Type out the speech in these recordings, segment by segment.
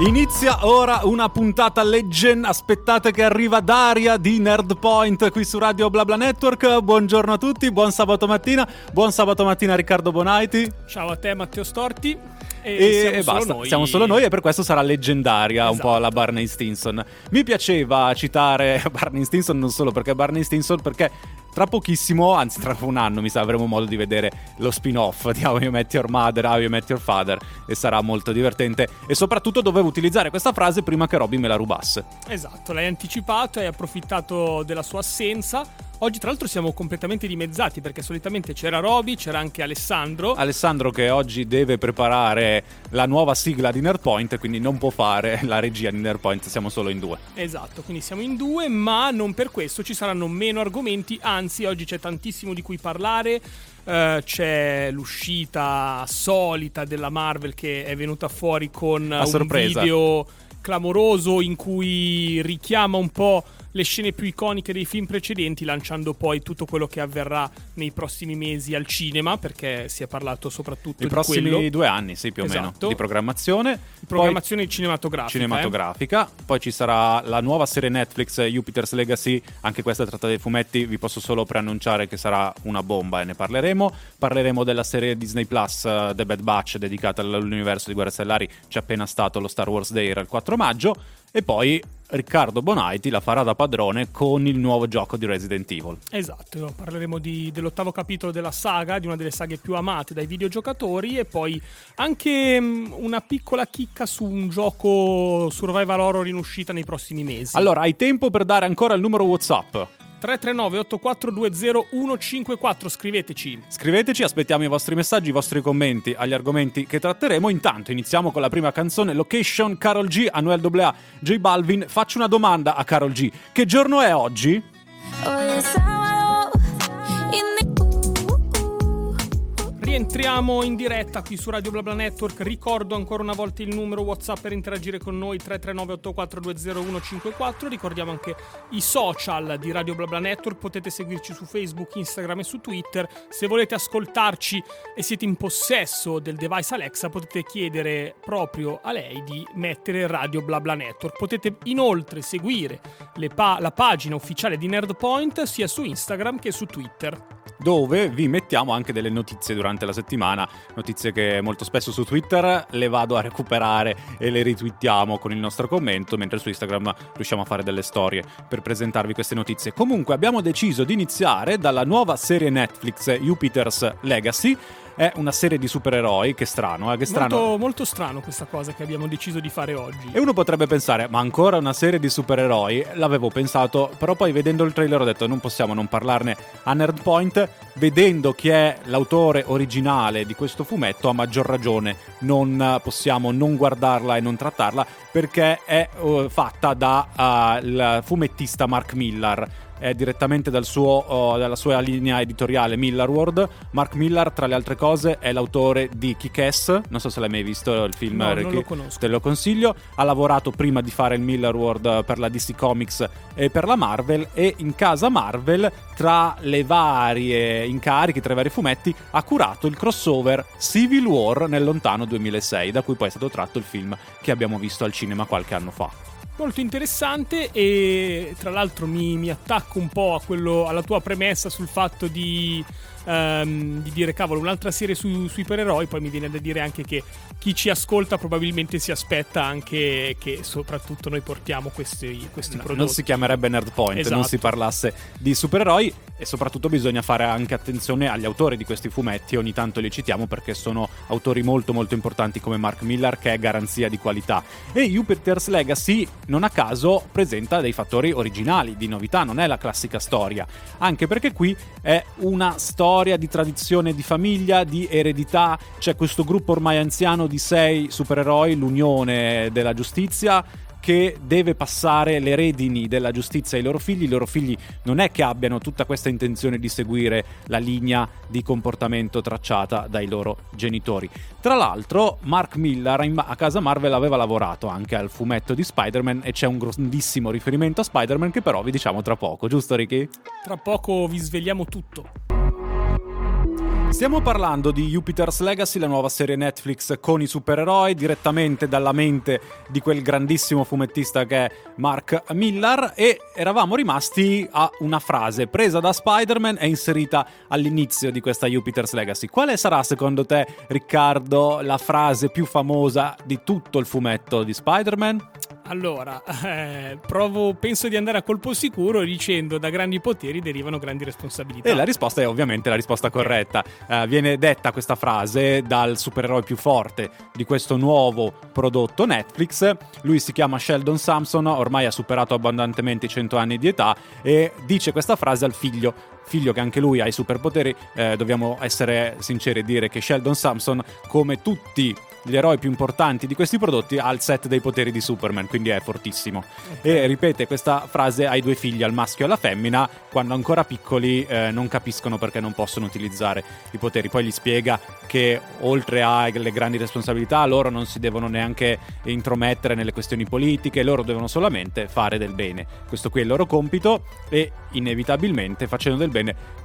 Inizia ora una puntata legend. Aspettate che arriva Daria di Nerdpoint qui su Radio Blabla Network. Buongiorno a tutti, buon sabato mattina. Buon sabato mattina Riccardo Bonaiti. Ciao a te Matteo Storti. E, e, e basta, noi. siamo solo noi e per questo sarà leggendaria esatto. un po' la esatto. Barney Stinson. Mi piaceva citare Barney Stinson non solo perché Barney Stinson, perché tra pochissimo, anzi tra un anno mi sa avremo modo di vedere lo spin-off di How You Met Your Mother, How You Met Your Father e sarà molto divertente e soprattutto dovevo utilizzare questa frase prima che Robby me la rubasse. Esatto, l'hai anticipato, hai approfittato della sua assenza Oggi tra l'altro siamo completamente dimezzati perché solitamente c'era Roby, c'era anche Alessandro. Alessandro che oggi deve preparare la nuova sigla di Nerdpoint, quindi non può fare la regia di Nerdpoint, siamo solo in due. Esatto, quindi siamo in due, ma non per questo ci saranno meno argomenti, anzi oggi c'è tantissimo di cui parlare. Uh, c'è l'uscita solita della Marvel che è venuta fuori con A un sorpresa. video clamoroso in cui richiama un po' le scene più iconiche dei film precedenti, lanciando poi tutto quello che avverrà nei prossimi mesi al cinema, perché si è parlato soprattutto I di prossimi quello. due anni, sì, più o esatto. meno, di programmazione. Programmazione poi, cinematografica. Cinematografica. Eh? Poi ci sarà la nuova serie Netflix Jupiter's Legacy, anche questa tratta dei fumetti, vi posso solo preannunciare che sarà una bomba e ne parleremo. Parleremo della serie Disney Plus uh, The Bad Batch dedicata all'universo di Guerre Stellari, c'è appena stato lo Star Wars Day il 4 maggio e poi Riccardo Bonaiti la farà da padrone con il nuovo gioco di Resident Evil. Esatto, parleremo di, dell'ottavo capitolo della saga, di una delle saghe più amate dai videogiocatori e poi anche um, una piccola chicca su un gioco survival horror in uscita nei prossimi mesi. Allora, hai tempo per dare ancora il numero WhatsApp? 339 8420 154 scriveteci. Scriveteci aspettiamo i vostri messaggi i vostri commenti agli argomenti che tratteremo. Intanto iniziamo con la prima canzone Location Carol G Anuel AA J Balvin. Faccio una domanda a Carol G. Che giorno è oggi? Oh, Rientriamo in diretta qui su Radio BlaBla Network. Ricordo ancora una volta il numero WhatsApp per interagire con noi 339 8420 Ricordiamo anche i social di Radio BlaBla Network. Potete seguirci su Facebook, Instagram e su Twitter. Se volete ascoltarci e siete in possesso del device Alexa, potete chiedere proprio a lei di mettere Radio BlaBla Network. Potete inoltre seguire pa- la pagina ufficiale di Nerdpoint sia su Instagram che su Twitter dove vi mettiamo anche delle notizie durante la settimana, notizie che molto spesso su Twitter le vado a recuperare e le ritwittiamo con il nostro commento, mentre su Instagram riusciamo a fare delle storie per presentarvi queste notizie. Comunque abbiamo deciso di iniziare dalla nuova serie Netflix Jupiter's Legacy è una serie di supereroi, che strano, eh? che strano. Molto, molto strano questa cosa che abbiamo deciso di fare oggi. E uno potrebbe pensare, ma ancora una serie di supereroi? L'avevo pensato, però poi vedendo il trailer ho detto non possiamo non parlarne a Nerdpoint, vedendo chi è l'autore originale di questo fumetto, a maggior ragione non possiamo non guardarla e non trattarla perché è uh, fatta dal uh, fumettista Mark Millar è direttamente dal suo, uh, dalla sua linea editoriale Millarworld. Mark Millar, tra le altre cose, è l'autore di Kick-Ass. Non so se l'hai mai visto il film, no, non lo te lo consiglio. Ha lavorato prima di fare il Millarworld per la DC Comics e per la Marvel. E in casa Marvel, tra le varie incarichi, tra i vari fumetti, ha curato il crossover Civil War nel lontano 2006, da cui poi è stato tratto il film che abbiamo visto al cinema qualche anno fa molto interessante e tra l'altro mi, mi attacco un po' quello, alla tua premessa sul fatto di um, di dire cavolo un'altra serie su, sui supereroi, poi mi viene da dire anche che chi ci ascolta probabilmente si aspetta anche che soprattutto noi portiamo questi, questi no, prodotti. Non si chiamerebbe Nerdpoint, esatto. non si parlasse di supereroi e soprattutto bisogna fare anche attenzione agli autori di questi fumetti, ogni tanto li citiamo perché sono autori molto molto importanti come Mark Millar che è garanzia di qualità e Jupiter's Legacy non a caso presenta dei fattori originali di novità, non è la classica storia, anche perché qui è una storia storia, di tradizione di famiglia, di eredità. C'è questo gruppo ormai anziano di sei supereroi, l'Unione della Giustizia, che deve passare le redini della giustizia ai loro figli. I loro figli non è che abbiano tutta questa intenzione di seguire la linea di comportamento tracciata dai loro genitori. Tra l'altro, Mark Millar a casa Marvel aveva lavorato anche al fumetto di Spider-Man e c'è un grandissimo riferimento a Spider-Man che però vi diciamo tra poco, giusto Ricky? Tra poco vi svegliamo tutto. Stiamo parlando di Jupiter's Legacy, la nuova serie Netflix con i supereroi, direttamente dalla mente di quel grandissimo fumettista che è Mark Millar e eravamo rimasti a una frase presa da Spider-Man e inserita all'inizio di questa Jupiter's Legacy. Quale sarà secondo te, Riccardo, la frase più famosa di tutto il fumetto di Spider-Man? Allora, eh, provo, penso di andare a colpo sicuro dicendo da grandi poteri derivano grandi responsabilità. E la risposta è ovviamente la risposta corretta. Eh, viene detta questa frase dal supereroe più forte di questo nuovo prodotto Netflix. Lui si chiama Sheldon Sampson, ormai ha superato abbondantemente i 100 anni di età e dice questa frase al figlio figlio che anche lui ha i superpoteri, eh, dobbiamo essere sinceri e dire che Sheldon Sampson, come tutti gli eroi più importanti di questi prodotti ha il set dei poteri di Superman, quindi è fortissimo. Okay. E ripete questa frase ai due figli, al maschio e alla femmina, quando ancora piccoli eh, non capiscono perché non possono utilizzare i poteri. Poi gli spiega che oltre alle grandi responsabilità loro non si devono neanche intromettere nelle questioni politiche, loro devono solamente fare del bene. Questo qui è il loro compito e inevitabilmente facendo del bene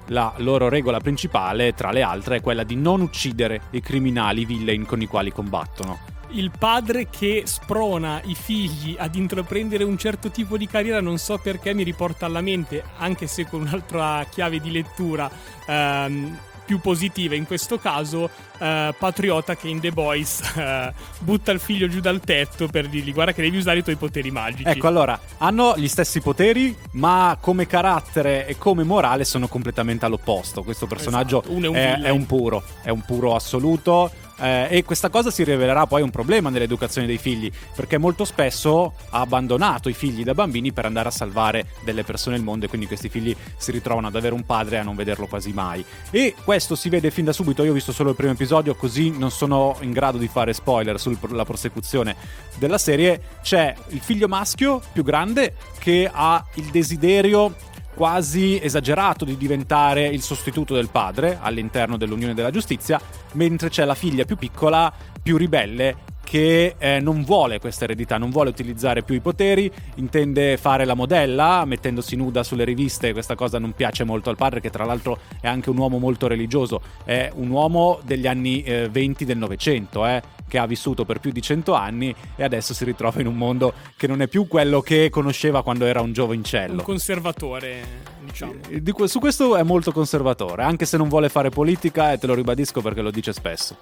la loro regola principale, tra le altre, è quella di non uccidere i criminali, villain con i quali combattono. Il padre che sprona i figli ad intraprendere un certo tipo di carriera, non so perché mi riporta alla mente, anche se con un'altra chiave di lettura, ehm, più positive. In questo caso uh, Patriota che in The Boys uh, butta il figlio giù dal tetto per dirgli guarda che devi usare i tuoi poteri magici. Ecco allora hanno gli stessi poteri ma come carattere e come morale sono completamente all'opposto. Questo personaggio esatto. è, è, è un puro è un puro assoluto eh, e questa cosa si rivelerà poi un problema nell'educazione dei figli, perché molto spesso ha abbandonato i figli da bambini per andare a salvare delle persone nel mondo e quindi questi figli si ritrovano ad avere un padre e a non vederlo quasi mai. E questo si vede fin da subito, io ho visto solo il primo episodio, così non sono in grado di fare spoiler sulla prosecuzione della serie. C'è il figlio maschio più grande che ha il desiderio quasi esagerato di diventare il sostituto del padre all'interno dell'Unione della Giustizia, mentre c'è la figlia più piccola, più ribelle, che eh, non vuole questa eredità, non vuole utilizzare più i poteri, intende fare la modella mettendosi nuda sulle riviste, questa cosa non piace molto al padre che tra l'altro è anche un uomo molto religioso, è un uomo degli anni eh, 20 del Novecento, eh, che ha vissuto per più di 100 anni e adesso si ritrova in un mondo che non è più quello che conosceva quando era un giovincello. Un conservatore, diciamo. Di, su questo è molto conservatore, anche se non vuole fare politica e te lo ribadisco perché lo dice spesso.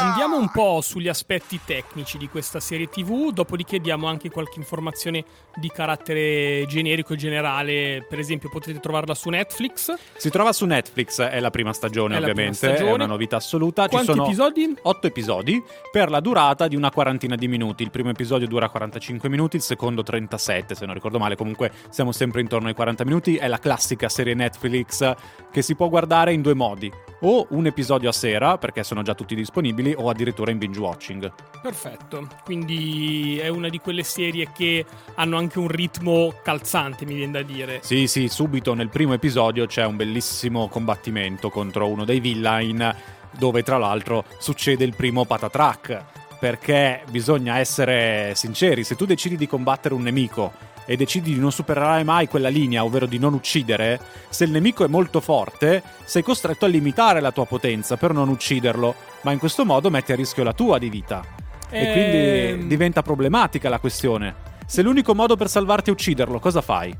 Andiamo un po' sugli aspetti tecnici di questa serie TV, dopodiché diamo anche qualche informazione di carattere generico e generale. Per esempio, potete trovarla su Netflix. Si trova su Netflix, è la prima stagione, è ovviamente. Prima stagione. È una novità assoluta. Quanti Ci sono episodi? Otto episodi per la durata di una quarantina di minuti. Il primo episodio dura 45 minuti, il secondo 37, se non ricordo male. Comunque siamo sempre intorno ai 40 minuti. È la classica serie Netflix che si può guardare in due modi. O un episodio a sera, perché sono già tutti disponibili, o addirittura in binge watching. Perfetto, quindi è una di quelle serie che hanno anche un ritmo calzante, mi viene da dire. Sì, sì, subito nel primo episodio c'è un bellissimo combattimento contro uno dei villain, dove tra l'altro succede il primo patatrack. Perché bisogna essere sinceri, se tu decidi di combattere un nemico e decidi di non superare mai quella linea, ovvero di non uccidere, se il nemico è molto forte, sei costretto a limitare la tua potenza per non ucciderlo, ma in questo modo metti a rischio la tua di vita. E, e quindi ehm. diventa problematica la questione. Se l'unico modo per salvarti è ucciderlo, cosa fai?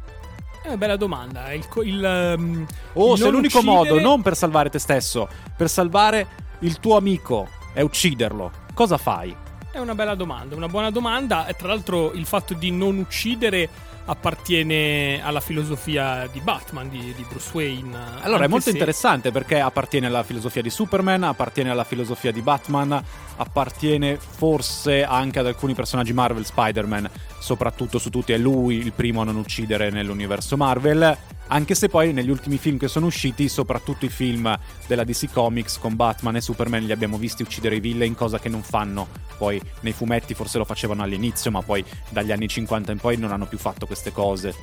È una bella domanda. Il, il, um, o se l'unico uccidere... modo, non per salvare te stesso, per salvare il tuo amico, è ucciderlo, cosa fai? È una bella domanda, una buona domanda. E tra l'altro il fatto di non uccidere appartiene alla filosofia di Batman, di, di Bruce Wayne. Allora, è molto se... interessante perché appartiene alla filosofia di Superman, appartiene alla filosofia di Batman, appartiene forse anche ad alcuni personaggi Marvel, Spider-Man, soprattutto su tutti è lui il primo a non uccidere nell'universo Marvel anche se poi negli ultimi film che sono usciti, soprattutto i film della DC Comics con Batman e Superman, li abbiamo visti uccidere i villain, cosa che non fanno. Poi nei fumetti forse lo facevano all'inizio, ma poi dagli anni 50 in poi non hanno più fatto queste cose.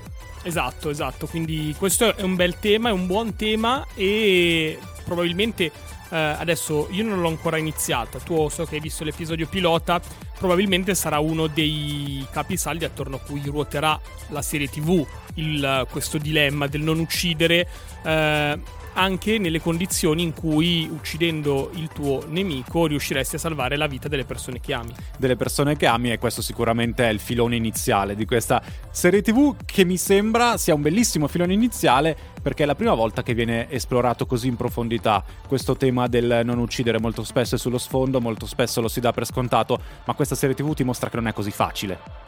Esatto, esatto. Quindi questo è un bel tema, è un buon tema e probabilmente eh, adesso io non l'ho ancora iniziata, tu so che hai visto l'episodio pilota, probabilmente sarà uno dei capisaldi attorno a cui ruoterà la serie TV, il, questo dilemma del non uccidere. Eh, anche nelle condizioni in cui uccidendo il tuo nemico riusciresti a salvare la vita delle persone che ami. Delle persone che ami e questo sicuramente è il filone iniziale di questa serie TV che mi sembra sia un bellissimo filone iniziale perché è la prima volta che viene esplorato così in profondità questo tema del non uccidere molto spesso è sullo sfondo, molto spesso lo si dà per scontato, ma questa serie TV ti mostra che non è così facile.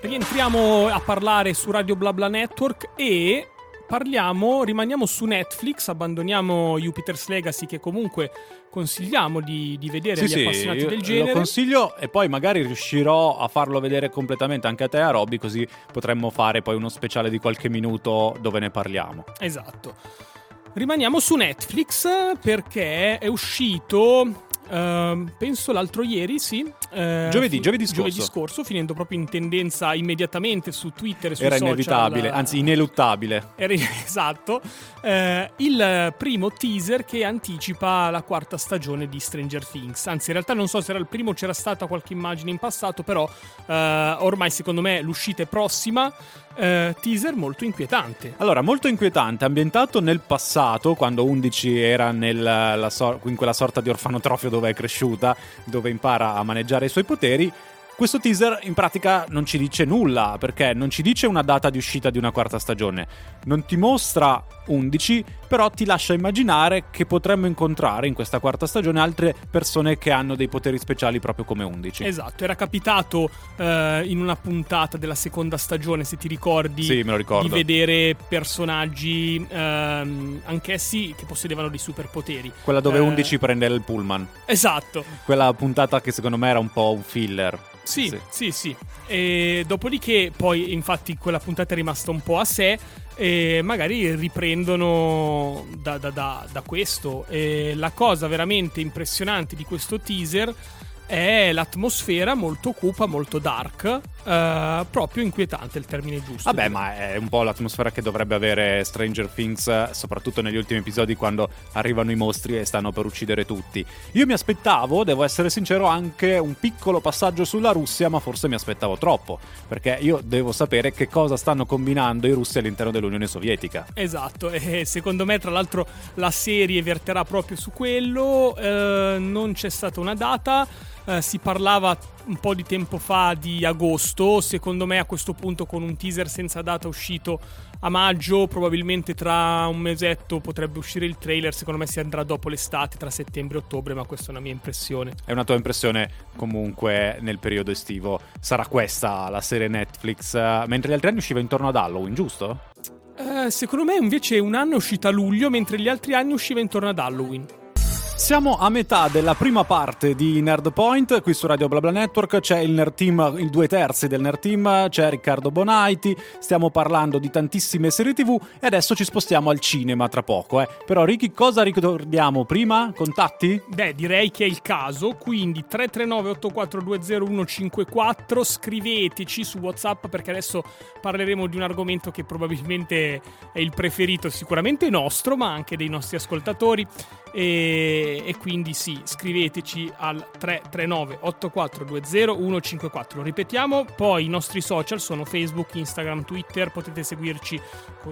Rientriamo a parlare su Radio BlaBla Network e parliamo, rimaniamo su Netflix, abbandoniamo Jupiter's Legacy che comunque consigliamo di, di vedere sì, agli sì, appassionati del genere. Lo consiglio e poi magari riuscirò a farlo vedere completamente anche a te a Robby così potremmo fare poi uno speciale di qualche minuto dove ne parliamo. Esatto. Rimaniamo su Netflix perché è uscito Uh, penso l'altro ieri, sì. Uh, giovedì, giovedì scorso. Giovedì scorso, finendo proprio in tendenza immediatamente su Twitter e su Era social. inevitabile, anzi ineluttabile. Era, esatto. Uh, il primo teaser che anticipa la quarta stagione di Stranger Things. Anzi, in realtà non so se era il primo, c'era stata qualche immagine in passato, però ormai secondo me l'uscita è prossima. Uh, teaser molto inquietante. Allora, molto inquietante, ambientato nel passato, quando 11 era nel, so- in quella sorta di orfanotrofio dove è cresciuta, dove impara a maneggiare i suoi poteri. Questo teaser in pratica non ci dice nulla perché non ci dice una data di uscita di una quarta stagione, non ti mostra 11, però ti lascia immaginare che potremmo incontrare in questa quarta stagione altre persone che hanno dei poteri speciali proprio come 11. Esatto, era capitato eh, in una puntata della seconda stagione, se ti ricordi, sì, di vedere personaggi eh, anch'essi che possedevano dei superpoteri. Quella dove eh, 11 prende il pullman. Esatto. Quella puntata che secondo me era un po' un filler. Sì, sì, sì, sì. E dopodiché, poi, infatti, quella puntata è rimasta un po' a sé. E magari riprendono da, da, da, da questo. E la cosa veramente impressionante di questo teaser è l'atmosfera molto cupa, molto dark, uh, proprio inquietante il termine giusto. Vabbè, ma è un po' l'atmosfera che dovrebbe avere Stranger Things, soprattutto negli ultimi episodi quando arrivano i mostri e stanno per uccidere tutti. Io mi aspettavo, devo essere sincero, anche un piccolo passaggio sulla Russia, ma forse mi aspettavo troppo, perché io devo sapere che cosa stanno combinando i russi all'interno dell'Unione Sovietica. Esatto, e secondo me tra l'altro la serie verterà proprio su quello, uh, non c'è stata una data. Eh, si parlava un po' di tempo fa di agosto, secondo me a questo punto con un teaser senza data uscito a maggio, probabilmente tra un mesetto potrebbe uscire il trailer, secondo me si andrà dopo l'estate, tra settembre e ottobre, ma questa è una mia impressione. È una tua impressione comunque nel periodo estivo, sarà questa la serie Netflix, uh, mentre gli altri anni usciva intorno ad Halloween, giusto? Uh, secondo me invece un anno è uscita a luglio, mentre gli altri anni usciva intorno ad Halloween. Siamo a metà della prima parte di Nerd Point, qui su Radio BlaBla Network c'è il Nerd Team, il due terzi del Nerd Team, c'è Riccardo Bonaiti, stiamo parlando di tantissime serie tv e adesso ci spostiamo al cinema tra poco. Eh. Però Ricky, cosa ricordiamo prima? Contatti? Beh, direi che è il caso, quindi 339-8420-154, scriveteci su Whatsapp perché adesso parleremo di un argomento che probabilmente è il preferito sicuramente nostro, ma anche dei nostri ascoltatori. E, e, quindi sì, scriveteci al 339 8420 154. Ripetiamo, poi i nostri social sono Facebook, Instagram, Twitter, potete seguirci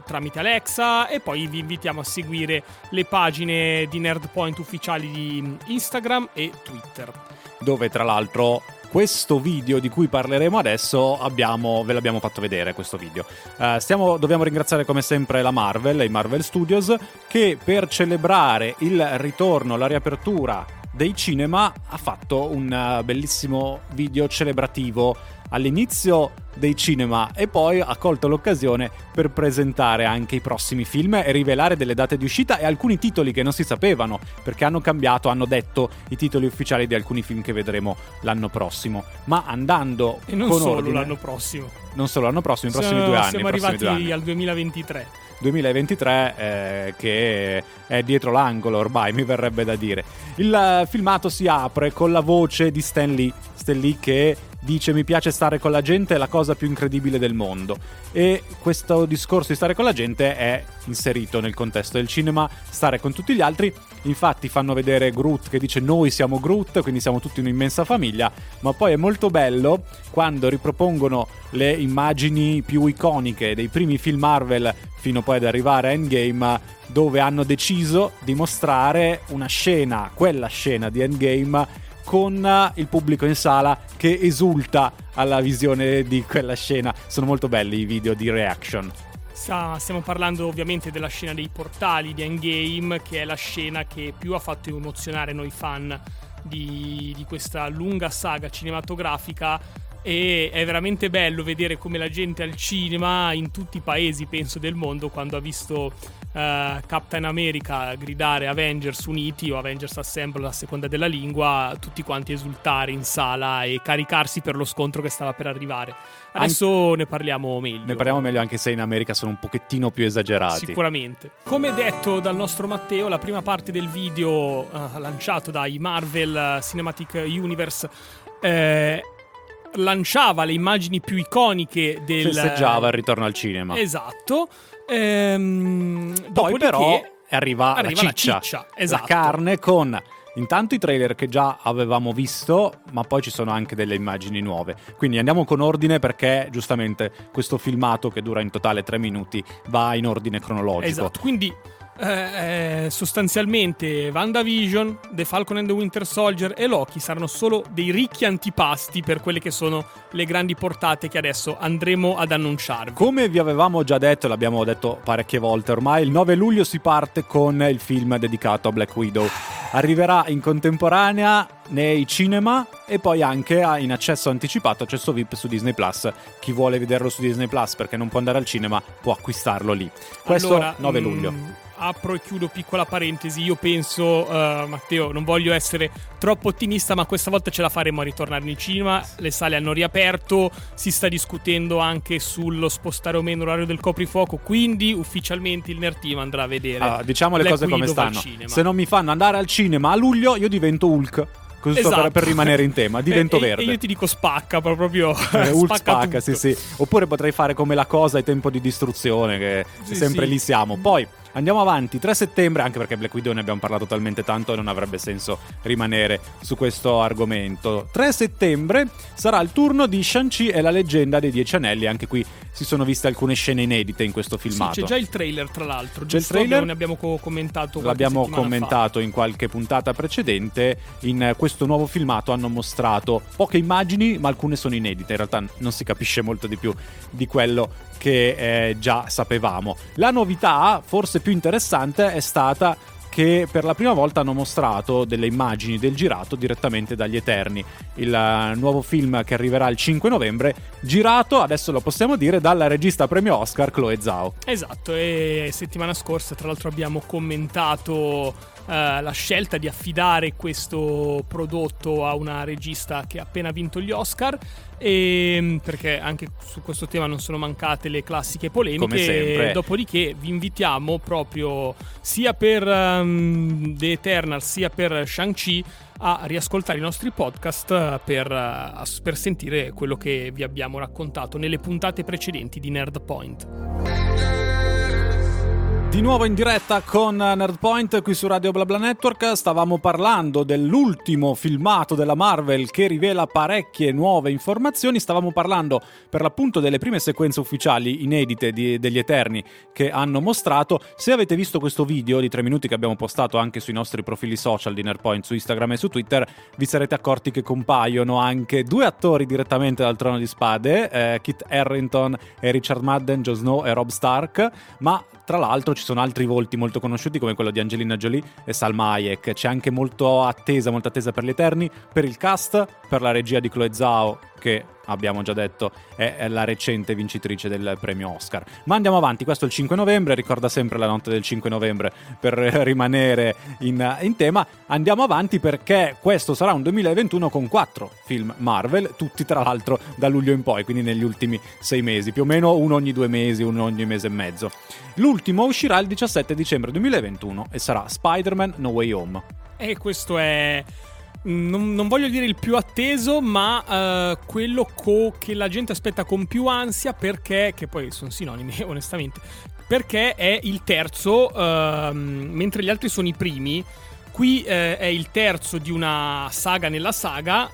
tramite Alexa e poi vi invitiamo a seguire le pagine di Nerdpoint ufficiali di Instagram e Twitter. Dove tra l'altro questo video di cui parleremo adesso abbiamo, ve l'abbiamo fatto vedere questo video. Uh, stiamo, dobbiamo ringraziare come sempre la Marvel, i Marvel Studios, che per celebrare il ritorno, la riapertura dei cinema ha fatto un uh, bellissimo video celebrativo all'inizio dei cinema e poi ha colto l'occasione per presentare anche i prossimi film e rivelare delle date di uscita e alcuni titoli che non si sapevano perché hanno cambiato, hanno detto i titoli ufficiali di alcuni film che vedremo l'anno prossimo. Ma andando e non solo ordine, l'anno prossimo. Non solo l'anno prossimo, i prossimi due anni. Siamo arrivati al 2023. 2023 eh, che è dietro l'angolo ormai mi verrebbe da dire il filmato si apre con la voce di Stan Lee Stan Lee che dice mi piace stare con la gente, è la cosa più incredibile del mondo. E questo discorso di stare con la gente è inserito nel contesto del cinema, stare con tutti gli altri. Infatti fanno vedere Groot che dice noi siamo Groot, quindi siamo tutti un'immensa famiglia, ma poi è molto bello quando ripropongono le immagini più iconiche dei primi film Marvel fino poi ad arrivare a Endgame dove hanno deciso di mostrare una scena, quella scena di Endgame con il pubblico in sala che esulta alla visione di quella scena. Sono molto belli i video di reaction. Stiamo parlando ovviamente della scena dei portali di Endgame, che è la scena che più ha fatto emozionare noi fan di, di questa lunga saga cinematografica e è veramente bello vedere come la gente al cinema in tutti i paesi penso del mondo quando ha visto uh, Captain America gridare Avengers uniti o Avengers Assemble a seconda della lingua tutti quanti esultare in sala e caricarsi per lo scontro che stava per arrivare adesso An- ne parliamo meglio ne parliamo meglio anche se in America sono un pochettino più esagerati sicuramente come detto dal nostro Matteo la prima parte del video uh, lanciato dai Marvel Cinematic Universe eh, lanciava le immagini più iconiche del... Festeggiava il ritorno al cinema. Esatto. Ehm, Poi però arriva, arriva la ciccia, la, ciccia esatto. la carne con... Intanto i trailer che già avevamo visto, ma poi ci sono anche delle immagini nuove. Quindi andiamo con ordine perché giustamente questo filmato che dura in totale tre minuti va in ordine cronologico. Esatto, quindi eh, eh, sostanzialmente WandaVision, The Falcon and the Winter Soldier e Loki saranno solo dei ricchi antipasti per quelle che sono le grandi portate che adesso andremo ad annunciarvi. Come vi avevamo già detto, l'abbiamo detto parecchie volte ormai, il 9 luglio si parte con il film dedicato a Black Widow. Arriverà in contemporanea nei cinema e poi anche in accesso anticipato, accesso VIP su Disney Plus. Chi vuole vederlo su Disney Plus perché non può andare al cinema può acquistarlo lì. Questo allora, 9 luglio. Mh apro e chiudo piccola parentesi. Io penso, uh, Matteo, non voglio essere troppo ottimista, ma questa volta ce la faremo a ritornare in cinema. Le sale hanno riaperto, si sta discutendo anche sullo spostare o meno l'orario del coprifuoco. Quindi ufficialmente il Nerd Team andrà a vedere. Ah, diciamo le cose come stanno. Se non mi fanno andare al cinema a luglio, io divento Hulk. Così esatto. per, per, rimanere in tema, divento e, verde. E io ti dico spacca proprio. Eh, spacca, spacca sì, sì. Oppure potrei fare come la cosa ai tempo di distruzione, che sì, sempre lì siamo. Poi Andiamo avanti, 3 settembre, anche perché Black Widow ne abbiamo parlato talmente tanto e non avrebbe senso rimanere su questo argomento. 3 settembre sarà il turno di Shang-Chi e la leggenda dei Dieci Anelli, anche qui si sono viste alcune scene inedite in questo filmato. Sì, c'è già il trailer tra l'altro, c'è il trailer, ne abbiamo co- commentato L'abbiamo commentato fa. in qualche puntata precedente, in questo nuovo filmato hanno mostrato poche immagini, ma alcune sono inedite, in realtà non si capisce molto di più di quello che eh, già sapevamo. La novità, forse più interessante, è stata che per la prima volta hanno mostrato delle immagini del girato direttamente dagli Eterni, il uh, nuovo film che arriverà il 5 novembre, girato, adesso lo possiamo dire, dalla regista premio Oscar Chloe Zhao. Esatto, e settimana scorsa tra l'altro abbiamo commentato Uh, la scelta di affidare questo prodotto a una regista che ha appena vinto gli Oscar. E, ehm, perché anche su questo tema non sono mancate le classiche polemiche. Dopodiché vi invitiamo proprio sia per um, The Eternal sia per Shang-Chi a riascoltare i nostri podcast per, uh, per sentire quello che vi abbiamo raccontato nelle puntate precedenti di Nerd Point. Di nuovo in diretta con Nerdpoint qui su Radio BlaBla Network. Stavamo parlando dell'ultimo filmato della Marvel che rivela parecchie nuove informazioni, stavamo parlando per l'appunto delle prime sequenze ufficiali inedite di, degli Eterni che hanno mostrato. Se avete visto questo video di tre minuti che abbiamo postato anche sui nostri profili social di Nerdpoint su Instagram e su Twitter, vi sarete accorti che compaiono anche due attori direttamente dal Trono di Spade, eh, Kit Harrington e Richard Madden, Joe Snow e Rob Stark, ma tra l'altro ci sono altri volti molto conosciuti come quello di Angelina Jolie e Salma Hayek. C'è anche molto attesa, molta attesa per gli Eterni, per il cast, per la regia di Chloe Zhao che abbiamo già detto è la recente vincitrice del premio Oscar. Ma andiamo avanti, questo è il 5 novembre, ricorda sempre la notte del 5 novembre per rimanere in, in tema. Andiamo avanti perché questo sarà un 2021 con quattro film Marvel, tutti tra l'altro da luglio in poi, quindi negli ultimi sei mesi, più o meno uno ogni due mesi, uno ogni mese e mezzo. L'ultimo uscirà il 17 dicembre 2021 e sarà Spider-Man No Way Home. E questo è non, non, voglio dire il più atteso, ma uh, quello co- che la gente aspetta con più ansia perché, che poi sono sinonimi onestamente, perché è il terzo, uh, mentre gli altri sono i primi. Qui eh, è il terzo di una saga nella saga.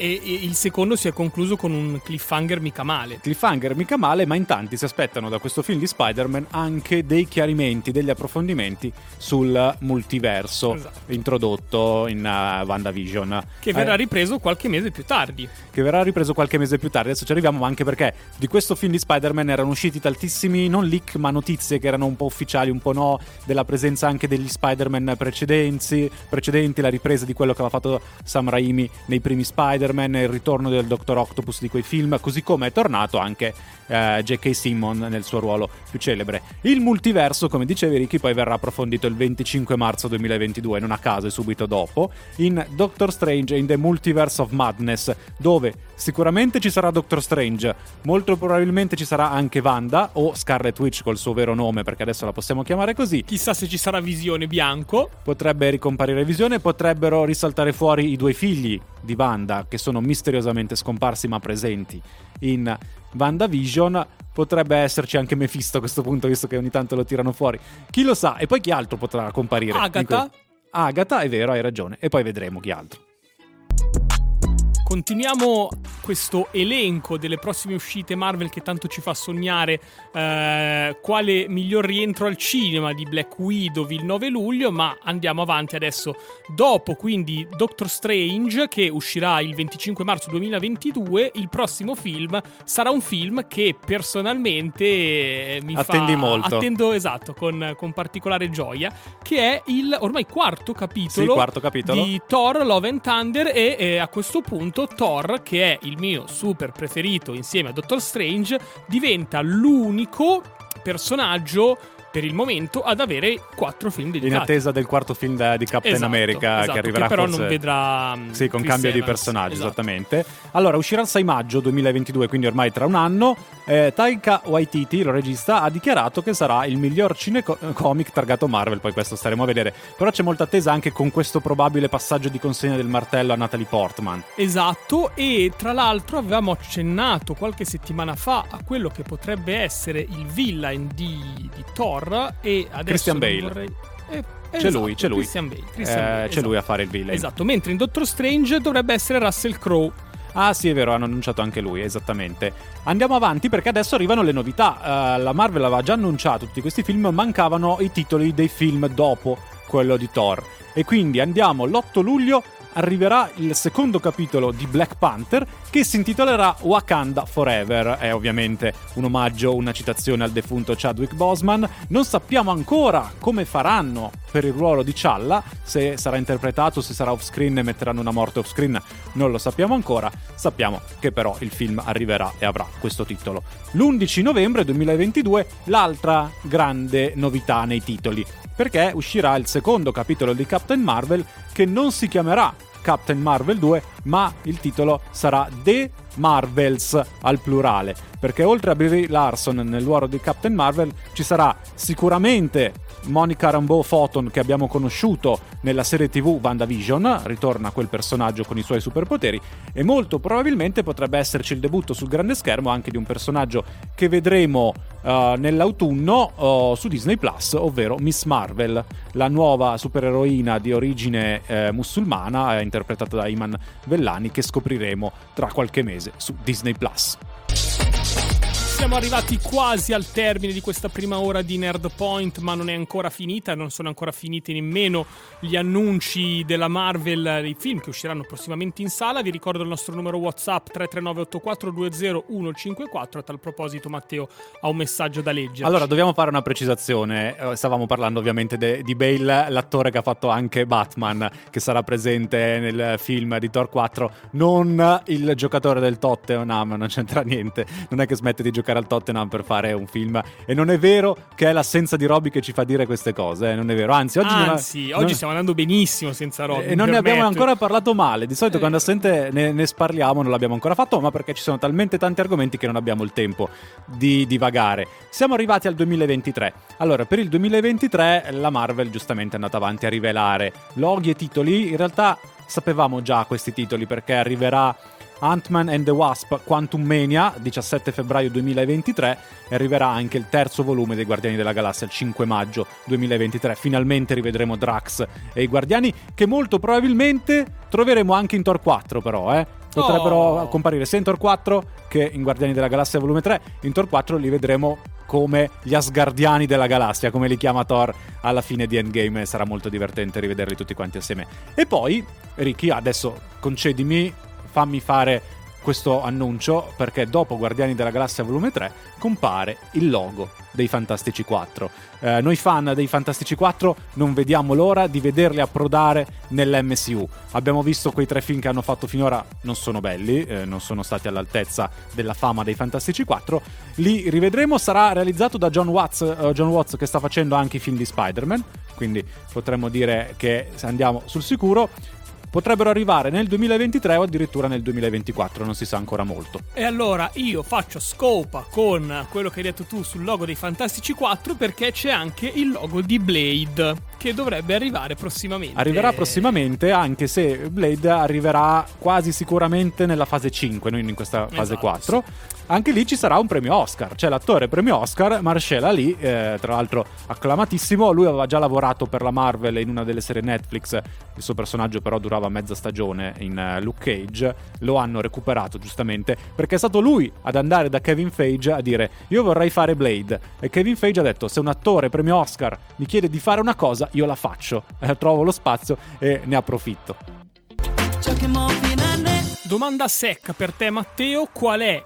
Eh, e, il secondo si è concluso con un cliffhanger mica male. Cliffhanger mica male, ma in tanti si aspettano da questo film di Spider-Man anche dei chiarimenti, degli approfondimenti sul multiverso esatto. introdotto in uh, WandaVision. Che verrà eh, ripreso qualche mese più tardi. Che verrà ripreso qualche mese più tardi. Adesso ci arriviamo, ma anche perché di questo film di Spider-Man erano usciti tantissimi, non leak, ma notizie che erano un po' ufficiali, un po' no, della presenza anche degli Spider-Man precedenti, precedenti la ripresa di quello che aveva fatto Sam Raimi nei primi Spider-Man Spider-Man e il ritorno del Dr. Octopus di quei film, così come è tornato anche eh, J.K. Simmon nel suo ruolo più celebre. Il multiverso, come dicevi Ricky, poi verrà approfondito il 25 marzo 2022, non a caso e subito dopo, in Doctor Strange in the Multiverse of Madness, dove sicuramente ci sarà Doctor Strange, molto probabilmente ci sarà anche Wanda o Scarlet Witch col suo vero nome, perché adesso la possiamo chiamare così. Chissà se ci sarà Visione Bianco. Potrebbe ricomparire Visione, potrebbero risaltare fuori i due figli di Wanda che sono misteriosamente scomparsi ma presenti in WandaVision potrebbe esserci anche Mephisto a questo punto, visto che ogni tanto lo tirano fuori. Chi lo sa? E poi chi altro potrà comparire? Agatha. Agatha, è vero, hai ragione. E poi vedremo chi altro. Continuiamo questo elenco delle prossime uscite Marvel che tanto ci fa sognare eh, quale miglior rientro al cinema di Black Widow il 9 luglio, ma andiamo avanti adesso. Dopo quindi Doctor Strange che uscirà il 25 marzo 2022, il prossimo film sarà un film che personalmente eh, mi Attendi fa... molto. Attendo esatto, con, con, particolare gioia, che è il ormai quarto capitolo, sì, quarto capitolo. di Thor Love and Thunder e eh, a questo punto appunto Thor, che è il mio super preferito insieme a Doctor Strange, diventa l'unico personaggio per il momento ad avere quattro film dedicati. In attesa del quarto film di Captain esatto, America esatto, che arriverà che però forse... non vedrà mm, Sì, con Chris cambio Evans. di personaggio, esatto. esattamente. Allora, uscirà il 6 maggio 2022, quindi ormai tra un anno. Eh, Taika Waititi, il regista, ha dichiarato che sarà il miglior cinecomic targato Marvel, poi questo staremo a vedere. Però c'è molta attesa anche con questo probabile passaggio di consegna del martello a Natalie Portman. Esatto, e tra l'altro avevamo accennato qualche settimana fa a quello che potrebbe essere il villain di, di Thor e adesso Christian Bale. Vorrei... Eh, c'è esatto, lui, c'è lui. Christian Bale, Christian eh, Bale, c'è esatto. lui a fare il villain. Esatto, mentre in Doctor Strange dovrebbe essere Russell Crowe. Ah sì, è vero, hanno annunciato anche lui, esattamente. Andiamo avanti perché adesso arrivano le novità. Uh, la Marvel aveva già annunciato tutti questi film, mancavano i titoli dei film dopo quello di Thor. E quindi andiamo l'8 luglio arriverà il secondo capitolo di Black Panther che si intitolerà Wakanda Forever. È ovviamente un omaggio, una citazione al defunto Chadwick Boseman. Non sappiamo ancora come faranno per il ruolo di Challa, se sarà interpretato, se sarà off screen e metteranno una morte off screen, non lo sappiamo ancora. Sappiamo che però il film arriverà e avrà questo titolo. L'11 novembre 2022 l'altra grande novità nei titoli perché uscirà il secondo capitolo di Captain Marvel che non si chiamerà Captain Marvel 2, ma il titolo sarà The Marvels al plurale, perché oltre a Brie Larson nel ruolo di Captain Marvel ci sarà sicuramente Monica Rambeau Photon che abbiamo conosciuto nella serie tv WandaVision, ritorna quel personaggio con i suoi superpoteri e molto probabilmente potrebbe esserci il debutto sul grande schermo anche di un personaggio che vedremo uh, nell'autunno uh, su Disney Plus, ovvero Miss Marvel, la nuova supereroina di origine eh, musulmana eh, interpretata da Iman Vellani che scopriremo tra qualche mese su Disney Plus siamo arrivati quasi al termine di questa prima ora di Nerd Point, ma non è ancora finita, non sono ancora finiti nemmeno gli annunci della Marvel dei film che usciranno prossimamente in sala. Vi ricordo il nostro numero WhatsApp 33984202154. A tal proposito, Matteo ha un messaggio da leggere. Allora, dobbiamo fare una precisazione. Eh, stavamo parlando ovviamente de- di Bale, l'attore che ha fatto anche Batman, che sarà presente nel film di Thor 4, non il giocatore del Tottenham, non c'entra niente. Non è che smette di giocare giocare al Tottenham per fare un film. E non è vero che è l'assenza di Robby che ci fa dire queste cose, eh? non è vero. Anzi, oggi, Anzi, non oggi non... stiamo andando benissimo senza Robby. E non ne abbiamo ancora parlato male. Di solito eh. quando assente ne, ne, sparliamo, non l'abbiamo ancora fatto, ma perché ci sono talmente tanti argomenti che non abbiamo il tempo di divagare. Siamo arrivati al 2023. Allora, per il 2023 la Marvel giustamente è andata avanti a rivelare loghi e titoli. In realtà sapevamo già questi titoli perché arriverà Ant-Man and the Wasp Quantum Mania 17 febbraio 2023 e arriverà anche il terzo volume dei Guardiani della Galassia il 5 maggio 2023. Finalmente rivedremo Drax e i Guardiani che molto probabilmente troveremo anche in Thor 4 però, eh. Potrebbero oh. comparire sia in Thor 4 che in Guardiani della Galassia volume 3. In Thor 4 li vedremo come gli Asgardiani della galassia, come li chiama Thor alla fine di Endgame. Sarà molto divertente rivederli tutti quanti assieme. E poi, Ricky, adesso concedimi fammi fare questo annuncio perché dopo Guardiani della Galassia volume 3 compare il logo dei Fantastici 4. Eh, noi fan dei Fantastici 4 non vediamo l'ora di vederli approdare nell'MCU. Abbiamo visto quei tre film che hanno fatto finora, non sono belli, eh, non sono stati all'altezza della fama dei Fantastici 4. Li rivedremo, sarà realizzato da John Watts, uh, John Watts che sta facendo anche i film di Spider-Man, quindi potremmo dire che andiamo sul sicuro potrebbero arrivare nel 2023 o addirittura nel 2024, non si sa ancora molto. E allora io faccio scopa con quello che hai detto tu sul logo dei Fantastici 4 perché c'è anche il logo di Blade che dovrebbe arrivare prossimamente. Arriverà prossimamente anche se Blade arriverà quasi sicuramente nella fase 5, non in questa fase esatto, 4. Sì anche lì ci sarà un premio Oscar. C'è l'attore premio Oscar, Marcella Ali, eh, tra l'altro acclamatissimo. Lui aveva già lavorato per la Marvel in una delle serie Netflix. Il suo personaggio, però, durava mezza stagione in uh, Luke Cage. Lo hanno recuperato giustamente perché è stato lui ad andare da Kevin Feige a dire: Io vorrei fare Blade. E Kevin Feige ha detto: Se un attore premio Oscar mi chiede di fare una cosa, io la faccio. Eh, trovo lo spazio e ne approfitto. Domanda secca per te, Matteo: qual è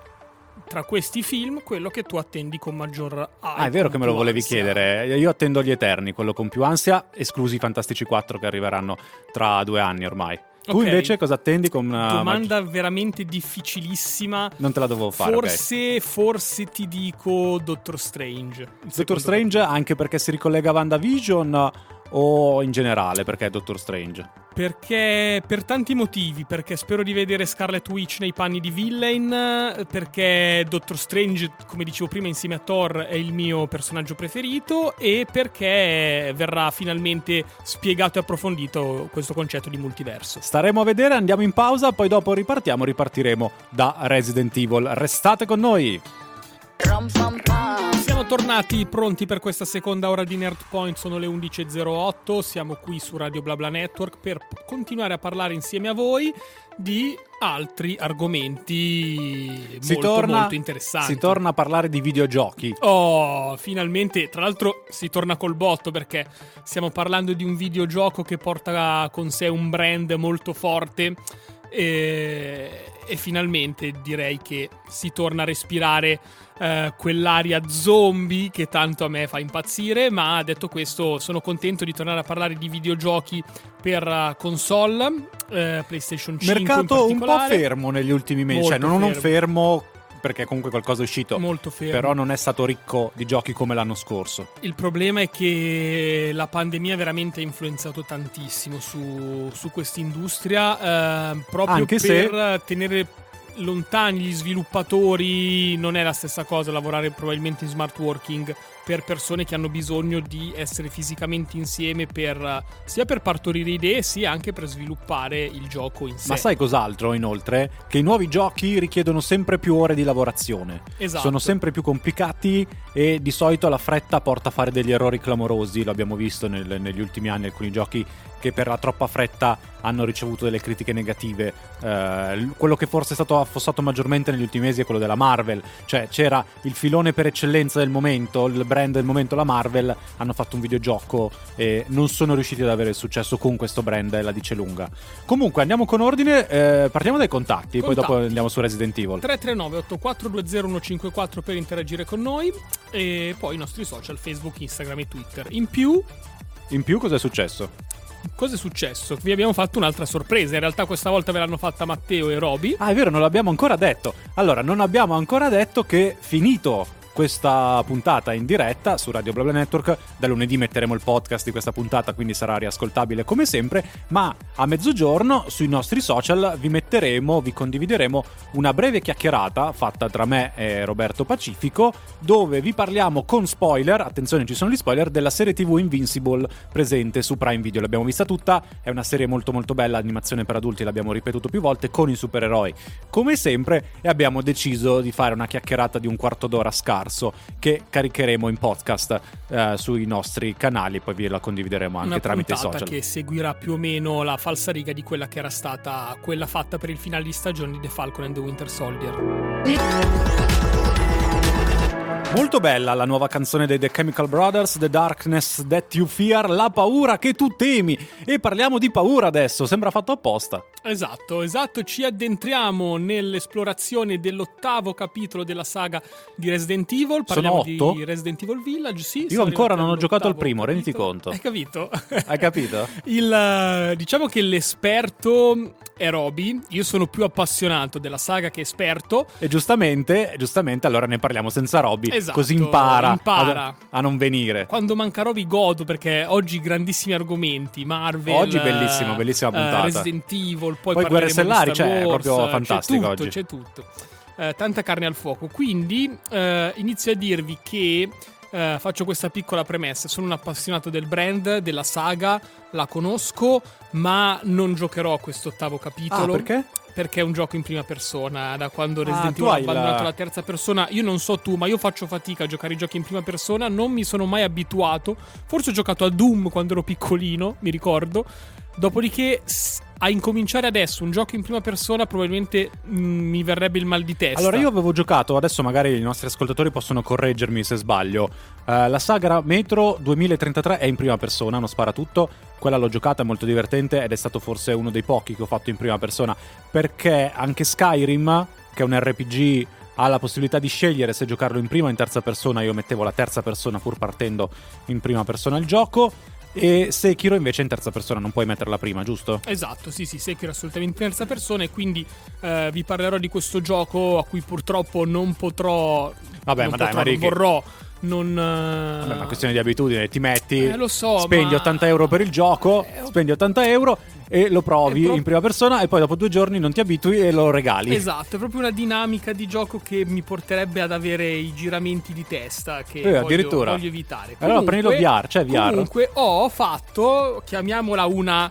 tra questi film quello che tu attendi con maggior hype. Ah, è vero che me lo volevi ansia. chiedere. Io attendo gli Eterni, quello con più ansia, esclusi i Fantastici 4 che arriveranno tra due anni ormai. Tu okay. invece cosa attendi con una domanda mag- veramente difficilissima? Non te la dovevo fare. Forse, okay. forse ti dico Doctor Strange. Doctor Strange anche perché si ricollega a WandaVision o in generale perché è Doctor Strange? Perché per tanti motivi, perché spero di vedere Scarlet Witch nei panni di Villain, perché Doctor Strange, come dicevo prima, insieme a Thor è il mio personaggio preferito e perché verrà finalmente spiegato e approfondito questo concetto di multiverso. Staremo a vedere, andiamo in pausa, poi dopo ripartiamo, ripartiremo da Resident Evil. Restate con noi! Siamo tornati pronti per questa seconda ora di Nerd Point, sono le 11.08, siamo qui su Radio BlaBla Network per continuare a parlare insieme a voi di altri argomenti si molto, torna, molto interessanti. Si torna a parlare di videogiochi. Oh, finalmente, tra l'altro si torna col botto perché stiamo parlando di un videogioco che porta con sé un brand molto forte e, e finalmente direi che si torna a respirare eh, quell'aria zombie che tanto a me fa impazzire, ma detto questo sono contento di tornare a parlare di videogiochi per uh, console, eh, PlayStation 5 Mercato un po' fermo negli ultimi mesi, cioè non fermo. fermo perché comunque qualcosa è uscito. Molto fermo. Però non è stato ricco di giochi come l'anno scorso. Il problema è che la pandemia veramente ha influenzato tantissimo su, su questa industria, eh, proprio Anche per se... tenere lontani gli sviluppatori non è la stessa cosa lavorare probabilmente in smart working per persone che hanno bisogno di essere fisicamente insieme per, sia per partorire idee sia anche per sviluppare il gioco in sé. Ma sai cos'altro inoltre? Che i nuovi giochi richiedono sempre più ore di lavorazione. Esatto. Sono sempre più complicati e di solito la fretta porta a fare degli errori clamorosi, l'abbiamo visto nel, negli ultimi anni alcuni giochi che per la troppa fretta hanno ricevuto delle critiche negative. Eh, quello che forse è stato affossato maggiormente negli ultimi mesi è quello della Marvel, cioè c'era il filone per eccellenza del momento, il brand del momento, la Marvel, hanno fatto un videogioco e non sono riusciti ad avere successo con questo brand, la dice lunga. Comunque andiamo con ordine, eh, partiamo dai contatti, contatti, poi dopo andiamo su Resident Evil. 339 8420 154 per interagire con noi e poi i nostri social Facebook, Instagram e Twitter. In più... In più cosa è successo? cosa è successo? Vi abbiamo fatto un'altra sorpresa. In realtà questa volta ve l'hanno fatta Matteo e Roby. Ah, è vero, non l'abbiamo ancora detto. Allora, non abbiamo ancora detto che finito questa puntata in diretta su Radio Blabla Network. Da lunedì metteremo il podcast di questa puntata, quindi sarà riascoltabile come sempre. Ma a mezzogiorno sui nostri social vi metteremo, vi condivideremo una breve chiacchierata fatta tra me e Roberto Pacifico, dove vi parliamo con spoiler. Attenzione, ci sono gli spoiler della serie TV Invincible presente su Prime Video. L'abbiamo vista tutta, è una serie molto molto bella, animazione per adulti, l'abbiamo ripetuto più volte, con i supereroi come sempre. E abbiamo deciso di fare una chiacchierata di un quarto d'ora scarso marzo che caricheremo in podcast eh, sui nostri canali, poi vi la condivideremo anche Una tramite social. che seguirà più o meno la falsariga di quella che era stata quella fatta per il finale di stagione di The Falcon and the Winter Soldier. Molto bella la nuova canzone dei The Chemical Brothers, The Darkness That You Fear, la paura che tu temi. E parliamo di paura adesso, sembra fatto apposta. Esatto, esatto, ci addentriamo nell'esplorazione dell'ottavo capitolo della saga di Resident Evil. Parliamo Sono otto? di Resident Evil Village, sì. Io ancora non ho giocato al primo, renditi conto. Hai capito? Hai capito? Il, diciamo che l'esperto è Roby, io sono più appassionato della saga che esperto. E giustamente, giustamente allora ne parliamo senza Robby, Esatto, così impara, impara. A, a non venire. Quando manca Roby godo perché oggi grandissimi argomenti, Marvel, Oggi bellissimo, eh, bellissima eh, puntata. Resident Evil, poi, Poi Guerre Stellari, cioè, è proprio c'è fantastico tutto, oggi. C'è tutto, Eh, tanta carne al fuoco. Quindi eh, inizio a dirvi che eh, faccio questa piccola premessa. Sono un appassionato del brand, della saga, la conosco, ma non giocherò a questo ottavo Ah, capitolo. perché? Perché è un gioco in prima persona. Da quando Resident Ah, tu Evil ha hai abbandonato la- la terza persona, io non so tu, ma io faccio fatica a giocare i giochi in prima persona. Non mi sono mai abituato. Forse ho giocato a Doom quando ero piccolino, mi ricordo. Dopodiché, a incominciare adesso un gioco in prima persona, probabilmente mm, mi verrebbe il mal di testa. Allora io avevo giocato, adesso magari i nostri ascoltatori possono correggermi se sbaglio. Eh, la saga Metro 2033 è in prima persona, non spara tutto. Quella l'ho giocata, è molto divertente ed è stato forse uno dei pochi che ho fatto in prima persona. Perché anche Skyrim, che è un RPG, ha la possibilità di scegliere se giocarlo in prima o in terza persona. Io mettevo la terza persona pur partendo in prima persona il gioco. E Sekiro invece in terza persona, non puoi metterla prima, giusto? Esatto, sì, sì, Sekiro assolutamente in terza persona e quindi eh, vi parlerò di questo gioco a cui purtroppo non potrò... Vabbè, non ma dai, potrò, ma non Ricky- vorrò, non... eh, Vabbè, ma è questione di abitudine, ti metti, Eh, so, spendi ma- 80 euro per il gioco, Eh, spendi 80 euro e lo provi È pro- in prima persona e poi dopo due giorni non ti abitui e lo regali. Esatto, è proprio una dinamica di gioco che mi porterebbe ad avere i giramenti di testa che Eh, voglio, voglio evitare. Allora prendilo VR, c'è VR. Comunque ho fatto, chiamiamola una...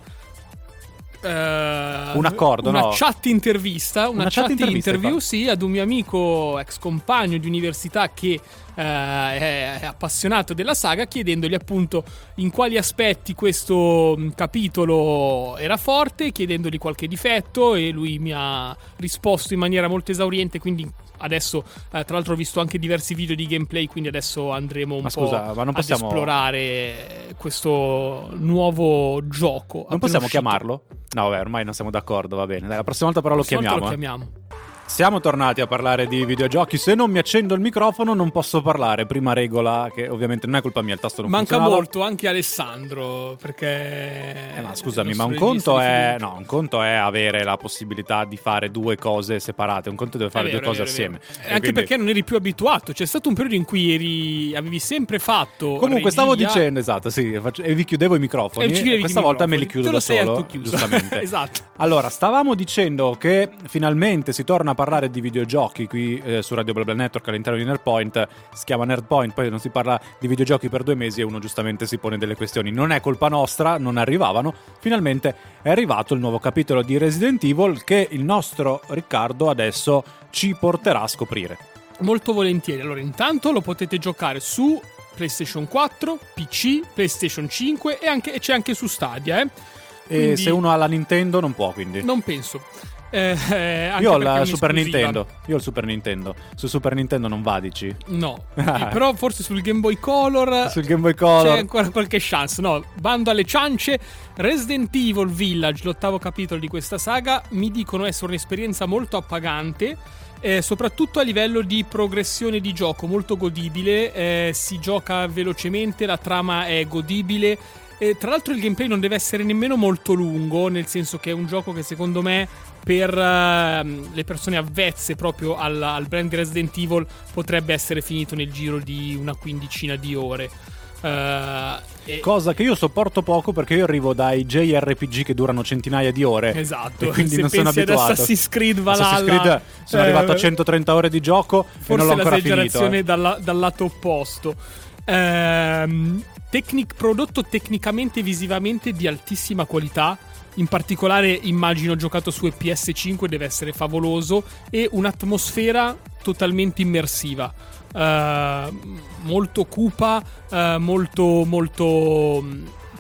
eh, Un accordo, una no? chat intervista, una, Una chat chat, intervista, interview, sì, ad un mio amico ex compagno di università che eh, è, appassionato della saga, chiedendogli appunto in quali aspetti questo capitolo era forte, chiedendogli qualche difetto e lui mi ha risposto in maniera molto esauriente, quindi adesso eh, tra l'altro ho visto anche diversi video di gameplay, quindi adesso andremo un Ma po' scusa, ma non possiamo- ad esplorare questo nuovo gioco. Non possiamo uscito. chiamarlo? No, vabbè, ormai non siamo d'accordo, va bene. Dai, la prossima volta però lo Prossima volta chiamiamo. Lo eh. Siamo tornati a parlare di videogiochi. Se non mi accendo il microfono non posso parlare. Prima regola, che ovviamente non è colpa mia, il tasto non Manca funzionava. molto anche Alessandro perché Eh, ma scusami, ma un conto, è, no, un conto è avere la possibilità di fare due cose separate, un conto deve fare È vero, due cose è vero, è assieme. Eh, Anche quindi- perché non eri più abituato. C'è stato un periodo in cui eri, avevi sempre fatto. Comunque stavo regia dicendo, esatto, sì, faccio- e vi chiudevo i microfoni. e questa i volta me li microfoni. chiudo Te da solo, giustamente. esatto. Allora, stavamo dicendo che finalmente si torna a parlare di videogiochi qui eh, su Radio BlaBla Network all'interno di Nerdpoint. Si chiama Nerdpoint, poi non si parla di videogiochi per due mesi e uno giustamente si pone delle questioni. Non è colpa nostra, non arrivavano. Finalmente è arrivato il nuovo capitolo di Resident Evil che il nostro Riccardo adesso ci porterà a scoprire. Molto volentieri. Allora, intanto lo potete giocare su PlayStation 4, PC, PlayStation 5 e, anche- e c'è anche su Stadia. Eh? E Quindi- se uno ha la Nintendo non può, quindi. Non penso. Eh, eh, Io ho il Super. Nintendo. Io ho il Super Nintendo. Su Super Nintendo non va, dici? No, Eh, però forse sul Game Boy Color Sul Game Boy c'è Color. ancora qualche chance. No, bando alle ciance. Resident Evil Village, l'ottavo capitolo di questa saga, mi dicono essere un'esperienza molto appagante. eh, soprattutto a livello di progressione di gioco, molto godibile. eh, si gioca velocemente, la trama è godibile. E, tra l'altro il gameplay non deve essere nemmeno molto lungo, nel senso che è un gioco che secondo me per uh, le persone avvezze proprio al, al brand Resident Evil potrebbe essere finito nel giro di una quindicina di ore. Uh. Cosa che io sopporto poco perché io arrivo dai JRPG che durano centinaia di ore. Esatto. E quindi Se non sono abituato. Assassin's Creed Valhalla. Assassin's Creed sono eh, arrivato a 130 ore di gioco forse e non l'ho ancora finito. Forse l'esagerazione eh. dal, dal lato opposto. Ehm, tecnic- prodotto tecnicamente e visivamente di altissima qualità. In particolare, immagino giocato su PS5 deve essere favoloso. E un'atmosfera totalmente immersiva. Uh, molto cupa, uh, molto, molto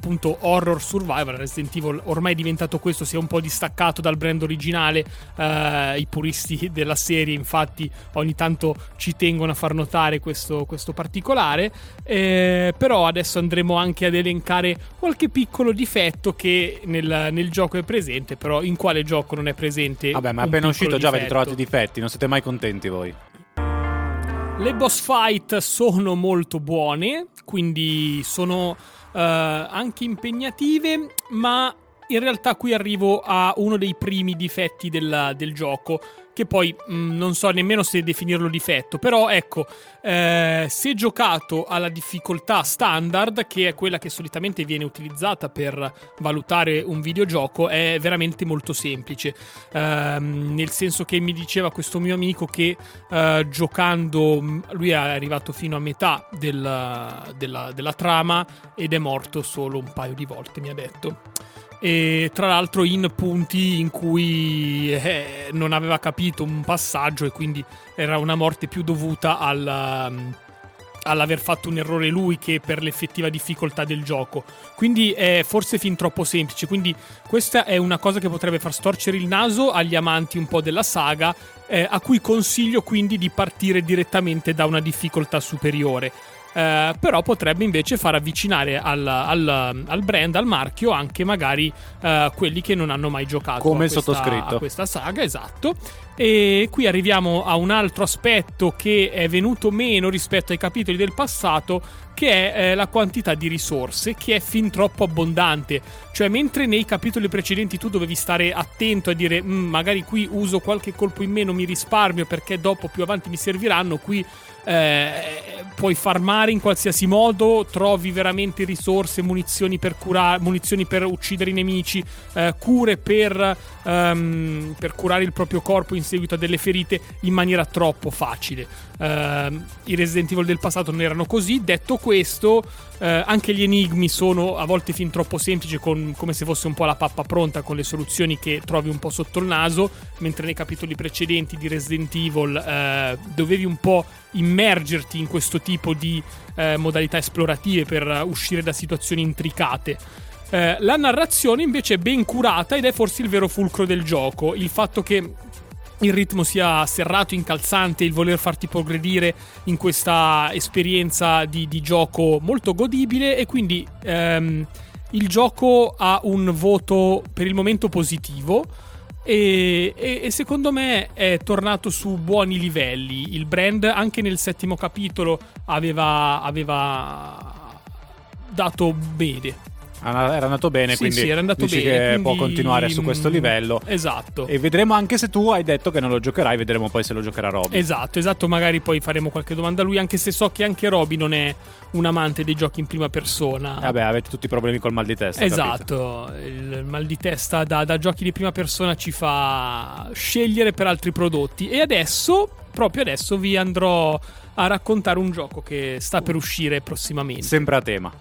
appunto horror survival. Resident Evil ormai è diventato questo, si è un po' distaccato dal brand originale. Uh, I puristi della serie, infatti, ogni tanto ci tengono a far notare questo, questo particolare. Eh, però adesso andremo anche ad elencare qualche piccolo difetto che nel, nel, gioco è presente. Però in quale gioco non è presente? Vabbè, ma appena uscito già avete trovato i difetti, non siete mai contenti voi. Le boss fight sono molto buone, quindi sono uh, anche impegnative, ma in realtà qui arrivo a uno dei primi difetti del, del gioco che poi mh, mm, non so nemmeno se definirlo difetto, però ecco, eh, se giocato alla difficoltà standard, che è quella che solitamente viene utilizzata per valutare un videogioco, è veramente molto semplice, eh, nel senso che mi diceva questo mio amico che eh, giocando, mm, lui è arrivato fino a metà del, della, della trama ed è morto solo un paio di volte, mi ha detto e tra l'altro in punti in cui eh, non aveva capito un passaggio e quindi era una morte più dovuta al, um, all'aver fatto un errore lui che per l'effettiva difficoltà del gioco. Quindi è forse fin troppo semplice. Quindi questa è una cosa che potrebbe far storcere il naso agli amanti un po' della saga, eh, a cui consiglio quindi di partire direttamente da una difficoltà superiore. Eh, però potrebbe invece far avvicinare al, al, al, brand, al marchio, anche magari uh, quelli che non hanno mai giocato come a questa, a questa saga, esatto. E qui arriviamo a un altro aspetto che è venuto meno rispetto ai capitoli del passato, che è eh, la quantità di risorse, che è fin troppo abbondante. Cioè, mentre nei capitoli precedenti tu dovevi stare attento a dire, mm, magari qui uso qualche colpo in meno, mi risparmio perché dopo più avanti mi serviranno, qui eh, puoi farmare in qualsiasi modo, trovi veramente risorse, munizioni per, cura- munizioni per uccidere i nemici, eh, cure per, um, per, curare il proprio corpo in seguito a delle ferite in maniera troppo facile. Uh, I Resident Evil del passato non erano così. Detto questo, eh, anche gli enigmi sono a volte fin troppo semplici, con, come se fosse un po' la pappa pronta con le soluzioni che trovi un po' sotto il naso, mentre nei capitoli precedenti di Resident Evil eh, dovevi un po' immergerti in questo tipo di eh, modalità esplorative per uscire da situazioni intricate. Eh, la narrazione invece è ben curata ed è forse il vero fulcro del gioco. Il fatto che il ritmo sia serrato, incalzante, il voler farti progredire in questa esperienza di, di gioco molto godibile e quindi ehm, il gioco ha un voto per il momento positivo. E, e, e, secondo me è tornato su buoni livelli. Il brand anche nel settimo capitolo aveva, aveva dato bene era andato bene, sì, quindi sì, era andato dici bene, che quindi... può continuare su questo mm, livello. Esatto. E vedremo anche se tu hai detto che non lo giocherai, vedremo poi se lo giocherà Roby. Esatto, esatto, magari poi faremo qualche domanda a lui, anche se so che anche Roby non è un amante dei giochi in prima persona. Vabbè, avete tutti i problemi col mal di testa. Esatto, capito? il mal di testa da, da giochi di prima persona ci fa scegliere per altri prodotti. E adesso, proprio adesso, vi andrò a raccontare un gioco che sta per uscire prossimamente. Sempre a tema.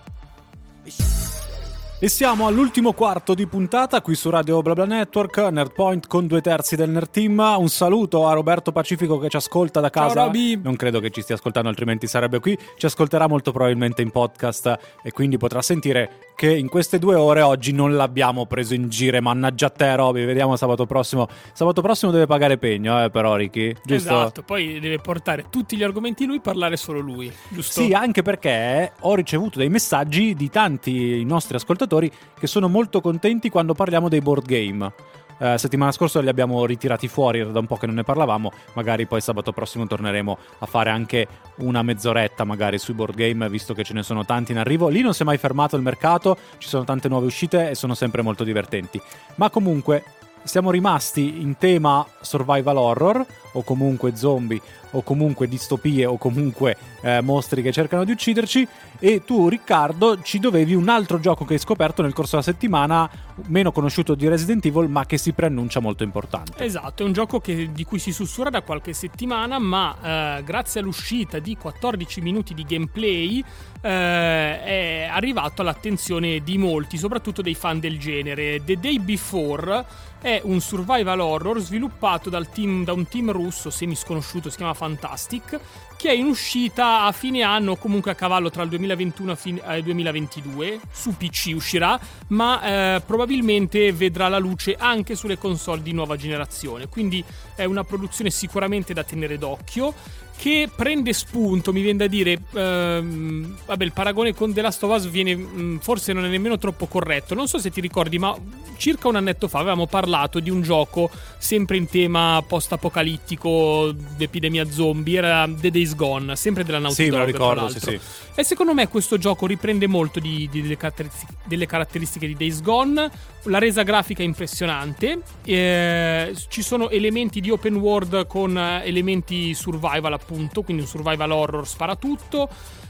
E siamo all'ultimo quarto di puntata qui su Radio BlaBla Network, Nerdpoint con due terzi del Nerd Team. Un saluto a Roberto Pacifico che ci ascolta da casa. Ciao Roby. Non credo che ci stia ascoltando, altrimenti sarebbe qui. Ci ascolterà molto probabilmente in podcast e quindi potrà sentire che in queste due ore oggi non l'abbiamo preso in giro. Mannaggia a te, Roby. Vediamo sabato prossimo. Sabato prossimo deve pagare pegno, eh, però, Ricky. Giusto? Esatto, poi deve portare tutti gli argomenti lui, parlare solo lui. Giusto? Sì, anche perché ho ricevuto dei messaggi di tanti nostri ascoltatori che sono molto contenti quando parliamo dei board game. Eh, settimana scorsa li abbiamo ritirati fuori, era da un po' che non ne parlavamo. Magari poi sabato prossimo torneremo a fare anche una mezz'oretta, magari sui board game, visto che ce ne sono tanti in arrivo. Lì non si è mai fermato il mercato, ci sono tante nuove uscite e sono sempre molto divertenti. Ma comunque siamo rimasti in tema survival horror o comunque zombie o comunque distopie o comunque eh, mostri che cercano di ucciderci e tu Riccardo ci dovevi un altro gioco che hai scoperto nel corso della settimana meno conosciuto di Resident Evil ma che si preannuncia molto importante. Esatto, è un gioco che, di cui si sussurra da qualche settimana ma eh, grazie all'uscita di 14 minuti di gameplay eh, è arrivato all'attenzione di molti, soprattutto dei fan del genere. The Day Before è un survival horror sviluppato team, da un team russo semi sconosciuto, si chiama Fantastic, che è in uscita a fine anno, comunque a cavallo tra il 2021 e il 2022. Su PC uscirà, ma eh, probabilmente vedrà la luce anche sulle console di nuova generazione. Quindi è una produzione sicuramente da tenere d'occhio che prende spunto, mi viene da dire, ehm, vabbè, il paragone con The Last of Us viene, mh, mm, forse non è nemmeno troppo corretto. Non so se ti ricordi, ma circa un annetto fa avevamo parlato di un gioco sempre in tema post-apocalittico, epidemia zombie, era The Days Gone, sempre della Naughty sì, Dog. Sì, me lo ricordo, sì, sì. E secondo me questo gioco riprende molto di, di, delle, caratteristiche, delle, caratteristiche, di Days Gone. La resa grafica è impressionante. Eh, ci sono elementi di open world con elementi survival, appunto, quindi un survival horror sparatutto.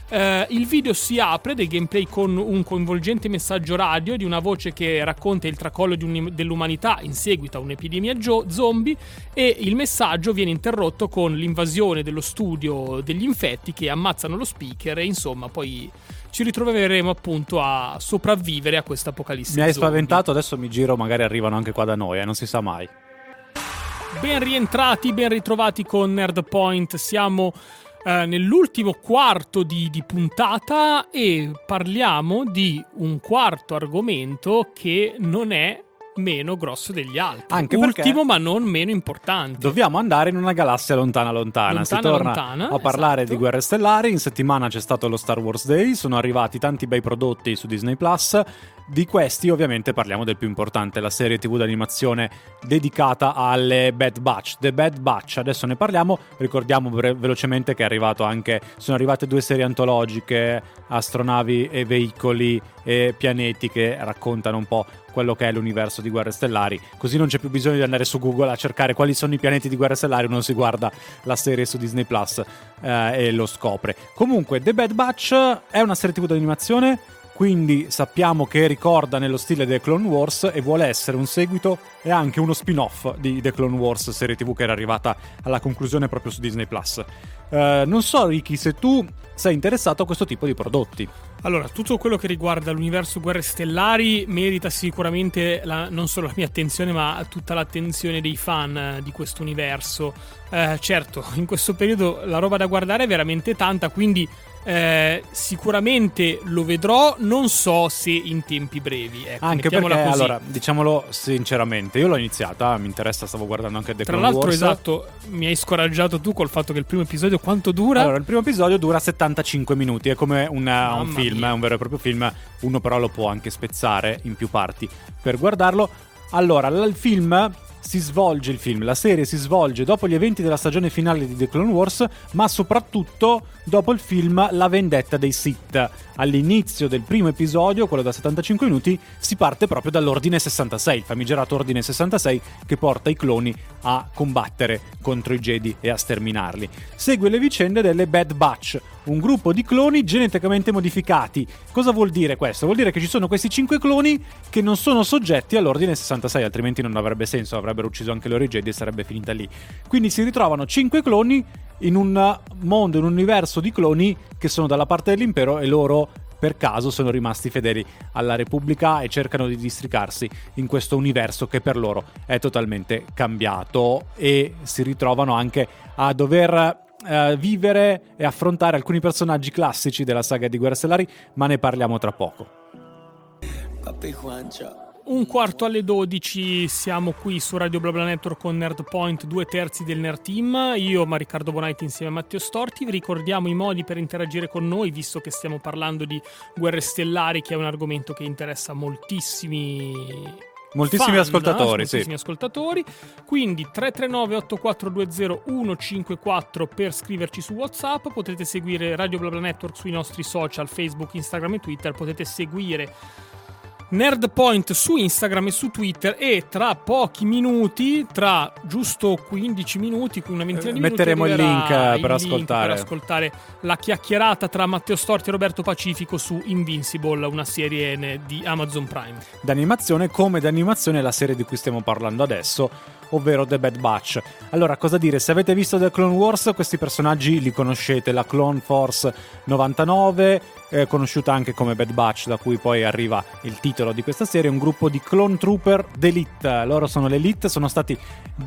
Uh, il video si apre del gameplay con un coinvolgente messaggio radio di una voce che racconta il tracollo dell'umanità in seguito a un'epidemia gio- zombie e il messaggio viene interrotto con l'invasione dello studio degli infetti che ammazzano lo speaker e insomma poi ci ritroveremo appunto a sopravvivere a questa apocalisse. Mi hai zombie. spaventato, adesso mi giro, magari arrivano anche qua da noi, eh, non si sa mai. Ben rientrati, ben ritrovati con Nerd Point, siamo eh, nell'ultimo quarto di, di, puntata e parliamo di un quarto argomento che non è meno grosso degli altri. Anche Ultimo ma non meno importante. Dobbiamo andare in una galassia lontana lontana. lontana si torna lontana, a parlare esatto. di guerre stellari. In settimana c'è stato lo Star Wars Day, sono arrivati tanti bei prodotti su Disney Plus. Di questi ovviamente parliamo del più importante, la serie tv d'animazione dedicata alle Bad Batch. The Bad Batch, adesso ne parliamo, ricordiamo bre- velocemente che è arrivato anche, sono arrivate due serie antologiche, astronavi e veicoli e pianeti che raccontano un po' quello che è l'universo di Guerre Stellari, così non c'è più bisogno di andare su Google a cercare quali sono i pianeti di Guerre Stellari, uno si guarda la serie su Disney Plus eh, e lo scopre. Comunque, The Bad Batch è una serie tv d'animazione quindi sappiamo che ricorda nello stile The Clone Wars e vuole essere un seguito e anche uno spin-off di The Clone Wars, serie tv che era arrivata alla conclusione proprio su Disney Plus. Uh, non so, Ricky, se tu sei interessato a questo tipo di prodotti. Allora, tutto quello che riguarda l'universo Guerre Stellari merita sicuramente la, non solo la mia attenzione, ma tutta l'attenzione dei fan di questo universo. Eh, certo, in questo periodo la roba da guardare è veramente tanta, quindi eh, sicuramente lo vedrò, non so se in tempi brevi. Ecco, anche perché, così. allora, diciamolo sinceramente, io l'ho iniziata, mi interessa, stavo guardando anche The Tra Clone l'altro, Wars. esatto, mi hai scoraggiato tu col fatto che il primo episodio quanto dura? Allora, il primo episodio dura 75 minuti, è come una, un film, è un vero e proprio film, uno però lo può anche spezzare in più parti per guardarlo. Allora, il film si svolge il film, la serie si svolge dopo gli eventi della stagione finale di The Clone Wars, ma soprattutto dopo il film La vendetta dei Sith. All'inizio del primo episodio, quello da 75 minuti, si parte proprio dall'Ordine 66, il famigerato Ordine 66 che porta i cloni a combattere contro i Jedi e a sterminarli. Segue le vicende delle Bad Batch, un gruppo di cloni geneticamente modificati. Cosa vuol dire questo? Vuol dire che ci sono questi 5 cloni che non sono soggetti all'Ordine 66, altrimenti non avrebbe senso, avrebbero ucciso anche loro i Jedi e sarebbe finita lì. Quindi si ritrovano 5 cloni in un mondo, in un universo di cloni che sono dalla parte dell'impero e loro per caso sono rimasti fedeli alla Repubblica e cercano di districarsi in questo universo che per loro è totalmente cambiato e si ritrovano anche a dover eh, vivere e affrontare alcuni personaggi classici della saga di Guerre Stellari, ma ne parliamo tra poco. Papi Juancho. Un quarto alle 12 siamo qui su Radio BlaBla Network con Nerd Point, due terzi del Nerd Team. Io, ma Riccardo Bonaiti insieme a Matteo Storti. Vi ricordiamo i modi per interagire con noi, visto che stiamo parlando di guerre stellari, che è un argomento che interessa moltissimi Moltissimi fan, ascoltatori, moltissimi sì. ascoltatori. Quindi 339 8420 154 per scriverci su WhatsApp. Potete seguire Radio BlaBla Network sui nostri social, Facebook, Instagram e Twitter. Potete seguire Nerdpoint su Instagram e su Twitter e tra pochi minuti, tra giusto 15 minuti, una ventina di Metteremo minuti, il link arriverà per il link ascoltare. per ascoltare la chiacchierata tra Matteo Storti e Roberto Pacifico su Invincible, una serie di Amazon Prime. d'animazione come d'animazione la serie di cui stiamo parlando adesso, ovvero The Bad Batch. Allora, cosa dire? Se avete visto The Clone Wars, questi personaggi li conoscete, la Clone Force 99, eh, conosciuta anche come Bad Batch, da cui poi arriva il titolo di questa serie, un gruppo di clone trooper d'elite. Loro sono l'elite, sono stati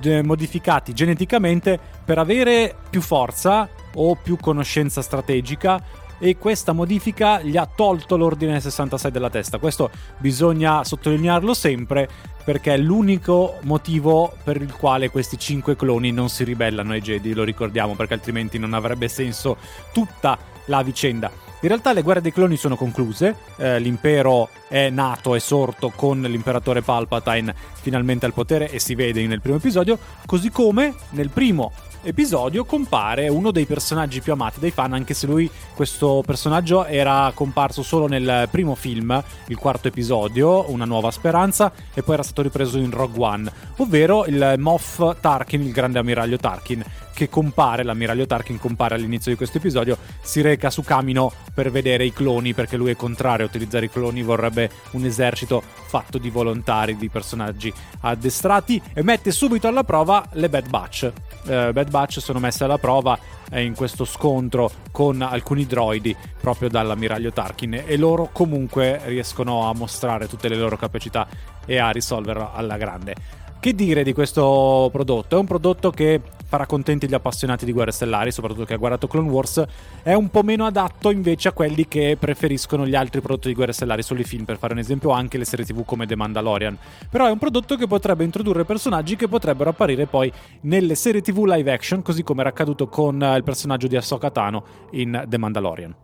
eh, modificati geneticamente per avere più forza o più conoscenza strategica e questa modifica gli ha tolto l'ordine 66 della testa. Questo bisogna sottolinearlo sempre perché è l'unico motivo per il quale questi cinque cloni non si ribellano ai Jedi, lo ricordiamo, perché altrimenti non avrebbe senso tutta la vicenda. In realtà le guerre dei cloni sono concluse, eh, l'impero è nato e sorto con l'imperatore Palpatine finalmente al potere e si vede nel primo episodio, così come nel primo episodio compare uno dei personaggi più amati dai fan, anche se lui questo personaggio era comparso solo nel primo film, il quarto episodio, Una nuova speranza, e poi era stato ripreso in Rogue One, ovvero il Moff Tarkin, il grande ammiraglio Tarkin, che compare, l'ammiraglio Tarkin compare all'inizio di questo episodio, si reca su Camino per vedere i cloni, perché lui è contrario a utilizzare i cloni, vorrebbe un esercito fatto di volontari, di personaggi addestrati, e mette subito alla prova le Bad Batch. Eh, Bad Batch sono messe alla prova eh, in questo scontro con alcuni droidi proprio dall'ammiraglio Tarkin e loro comunque riescono a mostrare tutte le loro capacità e a risolverlo alla grande. Che dire di questo prodotto? È un prodotto che farà contenti gli appassionati di guerre stellari, soprattutto chi ha guardato Clone Wars. È un po' meno adatto invece a quelli che preferiscono gli altri prodotti di guerre stellari, solo i film, per fare un esempio, anche le serie TV come The Mandalorian. Però è un prodotto che potrebbe introdurre personaggi che potrebbero apparire poi nelle serie TV live action, così come era accaduto con eh, il personaggio di Ahsoka Tano in The Mandalorian.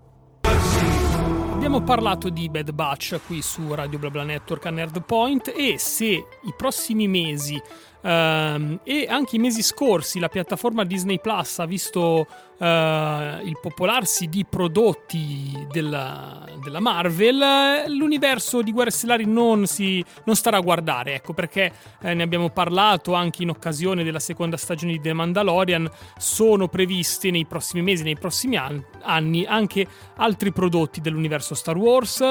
Abbiamo parlato di Bad Batch qui su Radio BlaBla Network a Nerdpoint e se i prossimi mesi ehm, e anche i mesi scorsi la piattaforma Disney Plus ha visto eh, il popolarsi di prodotti della, della Marvel, l'universo di Guerre Stellari non, si, non starà a guardare, ecco perché eh, ne abbiamo parlato anche in occasione della seconda stagione di The Mandalorian, sono previsti nei prossimi mesi, nei prossimi an- anni anche altri prodotti dell'universo Star Wars,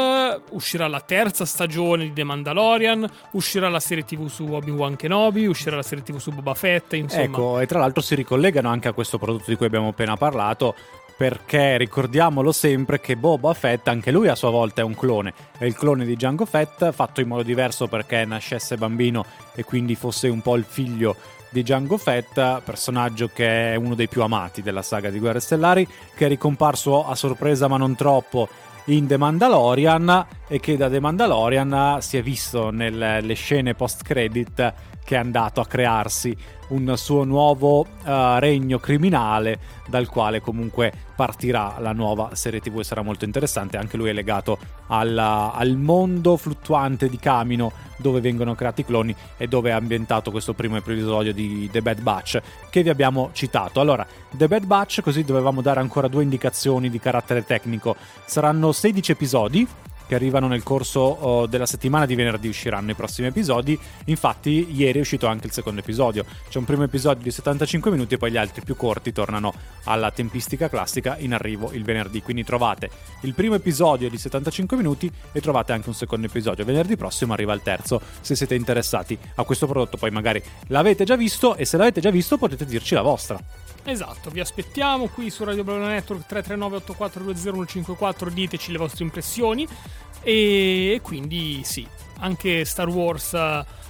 uscirà la terza stagione di The Mandalorian, uscirà la serie TV su Obi-Wan Kenobi, uscirà la serie TV su Boba Fett, insomma. Ecco, e tra l'altro si ricollegano anche a questo prodotto di cui abbiamo appena parlato. Perché ricordiamolo sempre che Boba Fett, anche lui a sua volta è un clone. È il clone di Django Fett, fatto in modo diverso perché nascesse bambino e quindi fosse un po' il figlio di Django Fett, personaggio che è uno dei più amati della saga di Guerre Stellari, che è ricomparso a sorpresa ma non troppo in The Mandalorian e che da The Mandalorian si è visto nelle scene post-credit che è andato a crearsi un suo nuovo uh, regno criminale dal quale comunque partirà la nuova serie tv e sarà molto interessante. Anche lui è legato alla, al mondo fluttuante di Camino dove vengono creati i cloni e dove è ambientato questo primo episodio di The Bad Batch che vi abbiamo citato. Allora The Bad Batch così dovevamo dare ancora due indicazioni di carattere tecnico. Saranno 16 episodi che arrivano nel corso uh, della settimana di venerdì usciranno i prossimi episodi. Infatti, ieri è uscito anche il secondo episodio. C'è un primo episodio di 75 minuti e poi gli altri più corti tornano alla tempistica classica in arrivo il venerdì. Quindi trovate il primo episodio di 75 minuti e trovate anche un secondo episodio. Venerdì prossimo arriva il terzo, se siete interessati a questo prodotto. Poi magari l'avete già visto e se l'avete già visto potete dirci la vostra. Esatto, vi aspettiamo qui su Radio Blabla Network 339 8420 diteci le vostre impressioni. E quindi sì, anche Star Wars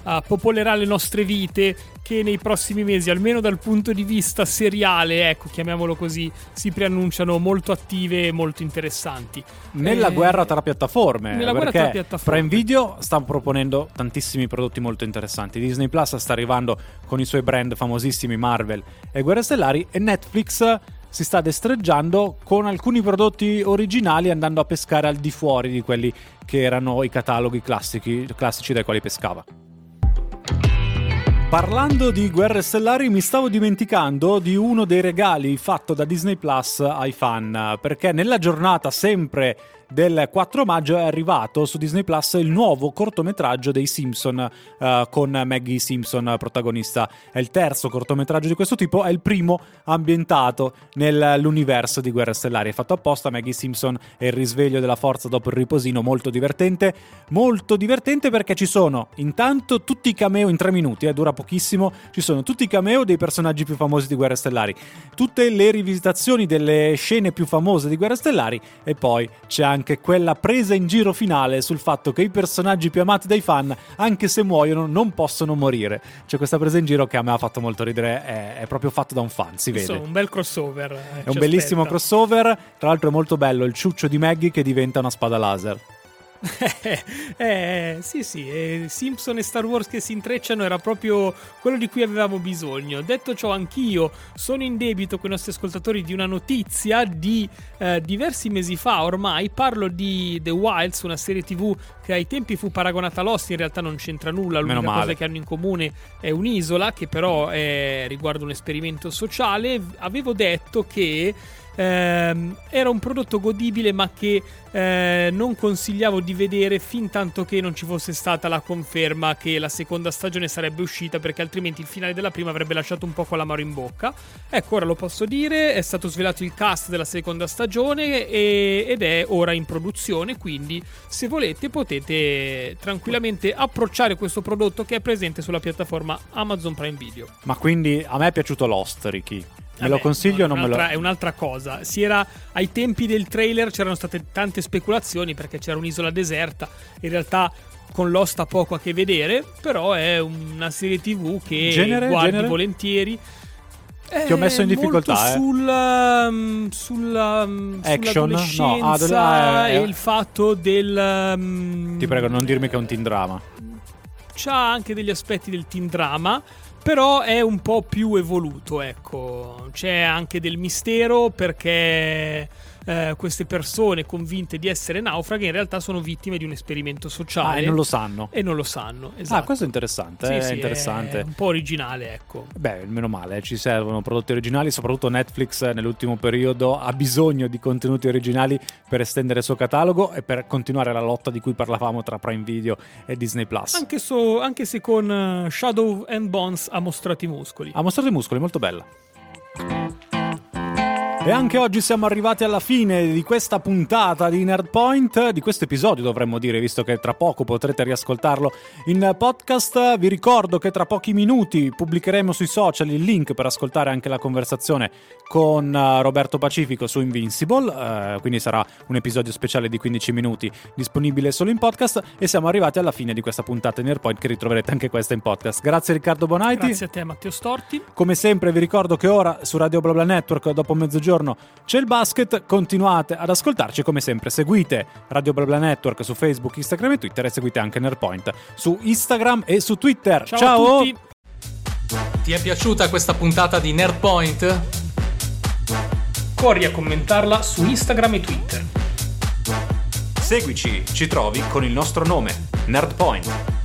uh, popolerà le nostre vite che nei prossimi mesi, almeno dal punto di vista seriale, ecco, chiamiamolo così, si preannunciano molto attive e molto interessanti. Nella Eh, guerra tra piattaforme, nella guerra tra piattaforme. Prime Video sta proponendo tantissimi prodotti molto interessanti. Disney Plus sta arrivando con i suoi brand famosissimi Marvel e Guerre Stellari e Netflix si sta destreggiando con alcuni prodotti originali andando a pescare al di fuori di quelli che erano i cataloghi classici, classici dai quali pescava. Parlando di guerre stellari mi stavo dimenticando di uno dei regali fatto da Disney Plus ai fan, perché nella giornata sempre del 4 maggio è arrivato su Disney Plus il nuovo cortometraggio dei Simpson uh, con Maggie Simpson protagonista. È il terzo cortometraggio di questo tipo, è il primo ambientato nell'universo di Guerre Stellari. È fatto apposta Maggie Simpson e il risveglio della forza dopo il riposino, molto divertente. Molto divertente perché ci sono intanto tutti i cameo in tre minuti, eh, dura pochissimo, ci sono tutti i cameo dei personaggi più famosi di Guerre Stellari, tutte le rivisitazioni delle scene più famose di Guerre Stellari e poi c'è anche anche quella presa in giro finale sul fatto che i personaggi più amati dai fan, anche se muoiono, non possono morire. C'è questa presa in giro che a me ha fatto molto ridere, è, è proprio fatto da un fan, si vede. Insomma, un bel crossover. Eh, è un bellissimo aspetta. crossover, tra l'altro è molto bello il ciuccio di Maggie che diventa una spada laser. eh, sì, sì, eh, Simpson e Star Wars che si intrecciano era proprio quello di cui avevamo bisogno. Detto ciò, anch'io sono in debito con i nostri ascoltatori di una notizia di eh, diversi mesi fa ormai. Parlo di The Wilds, una serie TV che ai tempi fu paragonata a Lost, in realtà non c'entra nulla. L'unica cosa che hanno in comune è un'isola, che però è, riguarda un esperimento sociale. Avevo detto che ehm, era un prodotto godibile ma che eh, non consigliavo di vedere fin tanto che non ci fosse stata la conferma che la seconda stagione sarebbe uscita perché altrimenti il finale della prima avrebbe lasciato un po' con l'amaro in bocca. Ecco, ora lo posso dire, è stato svelato il cast della seconda stagione e, ed è ora in produzione, quindi se volete potete tranquillamente approcciare questo prodotto che è presente sulla piattaforma Amazon Prime Video. Ma quindi a me è piaciuto Lost, Ricky. Me lo consiglio o non me lo... È un'altra cosa. Si era, ai tempi del trailer c'erano state tante speculazioni perché c'era un'isola deserta. In realtà con Lost ha poco a che vedere, però è una serie tv che genere, guardi genere? volentieri. Ti ho messo in difficoltà. Eh. Sul, um, sulla, um, Action? No, ah, ah, e il fatto del. Um, Ti prego, non dirmi che è un teen drama. C'ha anche degli aspetti del teen drama. Però è un po' più evoluto, ecco. C'è anche del mistero perché eh, queste persone convinte di essere naufraghe in realtà sono vittime di un esperimento sociale. Ah, e non lo sanno. E non lo sanno, esatto. Ah, questo è interessante, sì, è sì, interessante. È un po' originale, ecco. Beh, meno male, ci servono prodotti originali, soprattutto Netflix nell'ultimo periodo ha bisogno di contenuti originali per estendere il suo catalogo e per continuare la lotta di cui parlavamo tra Prime Video e Disney Plus. Anche, so, anche se con uh, Shadow and Bones ha mostrato i muscoli. Ha mostrato i muscoli, molto bella. E anche oggi siamo arrivati alla fine di questa puntata di Nerdpoint, di questo episodio dovremmo dire, visto che tra poco potrete riascoltarlo in podcast. Vi ricordo che tra pochi minuti pubblicheremo sui social il link per ascoltare anche la conversazione con eh, Roberto Pacifico su Invincible, eh, quindi sarà un episodio speciale di 15 minuti disponibile solo in podcast e siamo arrivati alla fine di questa puntata di Nerdpoint che ritroverete anche questa in podcast. Grazie Riccardo Bonaiti. Grazie a te Matteo Storti. Come sempre vi ricordo che ora su Radio BlaBla Network dopo mezzogiorno giorno c'è il basket, continuate ad ascoltarci come sempre, seguite Radio BlaBla Network su Facebook, Instagram e Twitter e seguite anche Nerdpoint su Instagram e su Twitter. Ciao! Ciao. A tutti. Ti è piaciuta questa puntata di Nerdpoint? Corri a commentarla su Instagram e Twitter. Seguici, ci trovi con il nostro nome, Nerdpoint.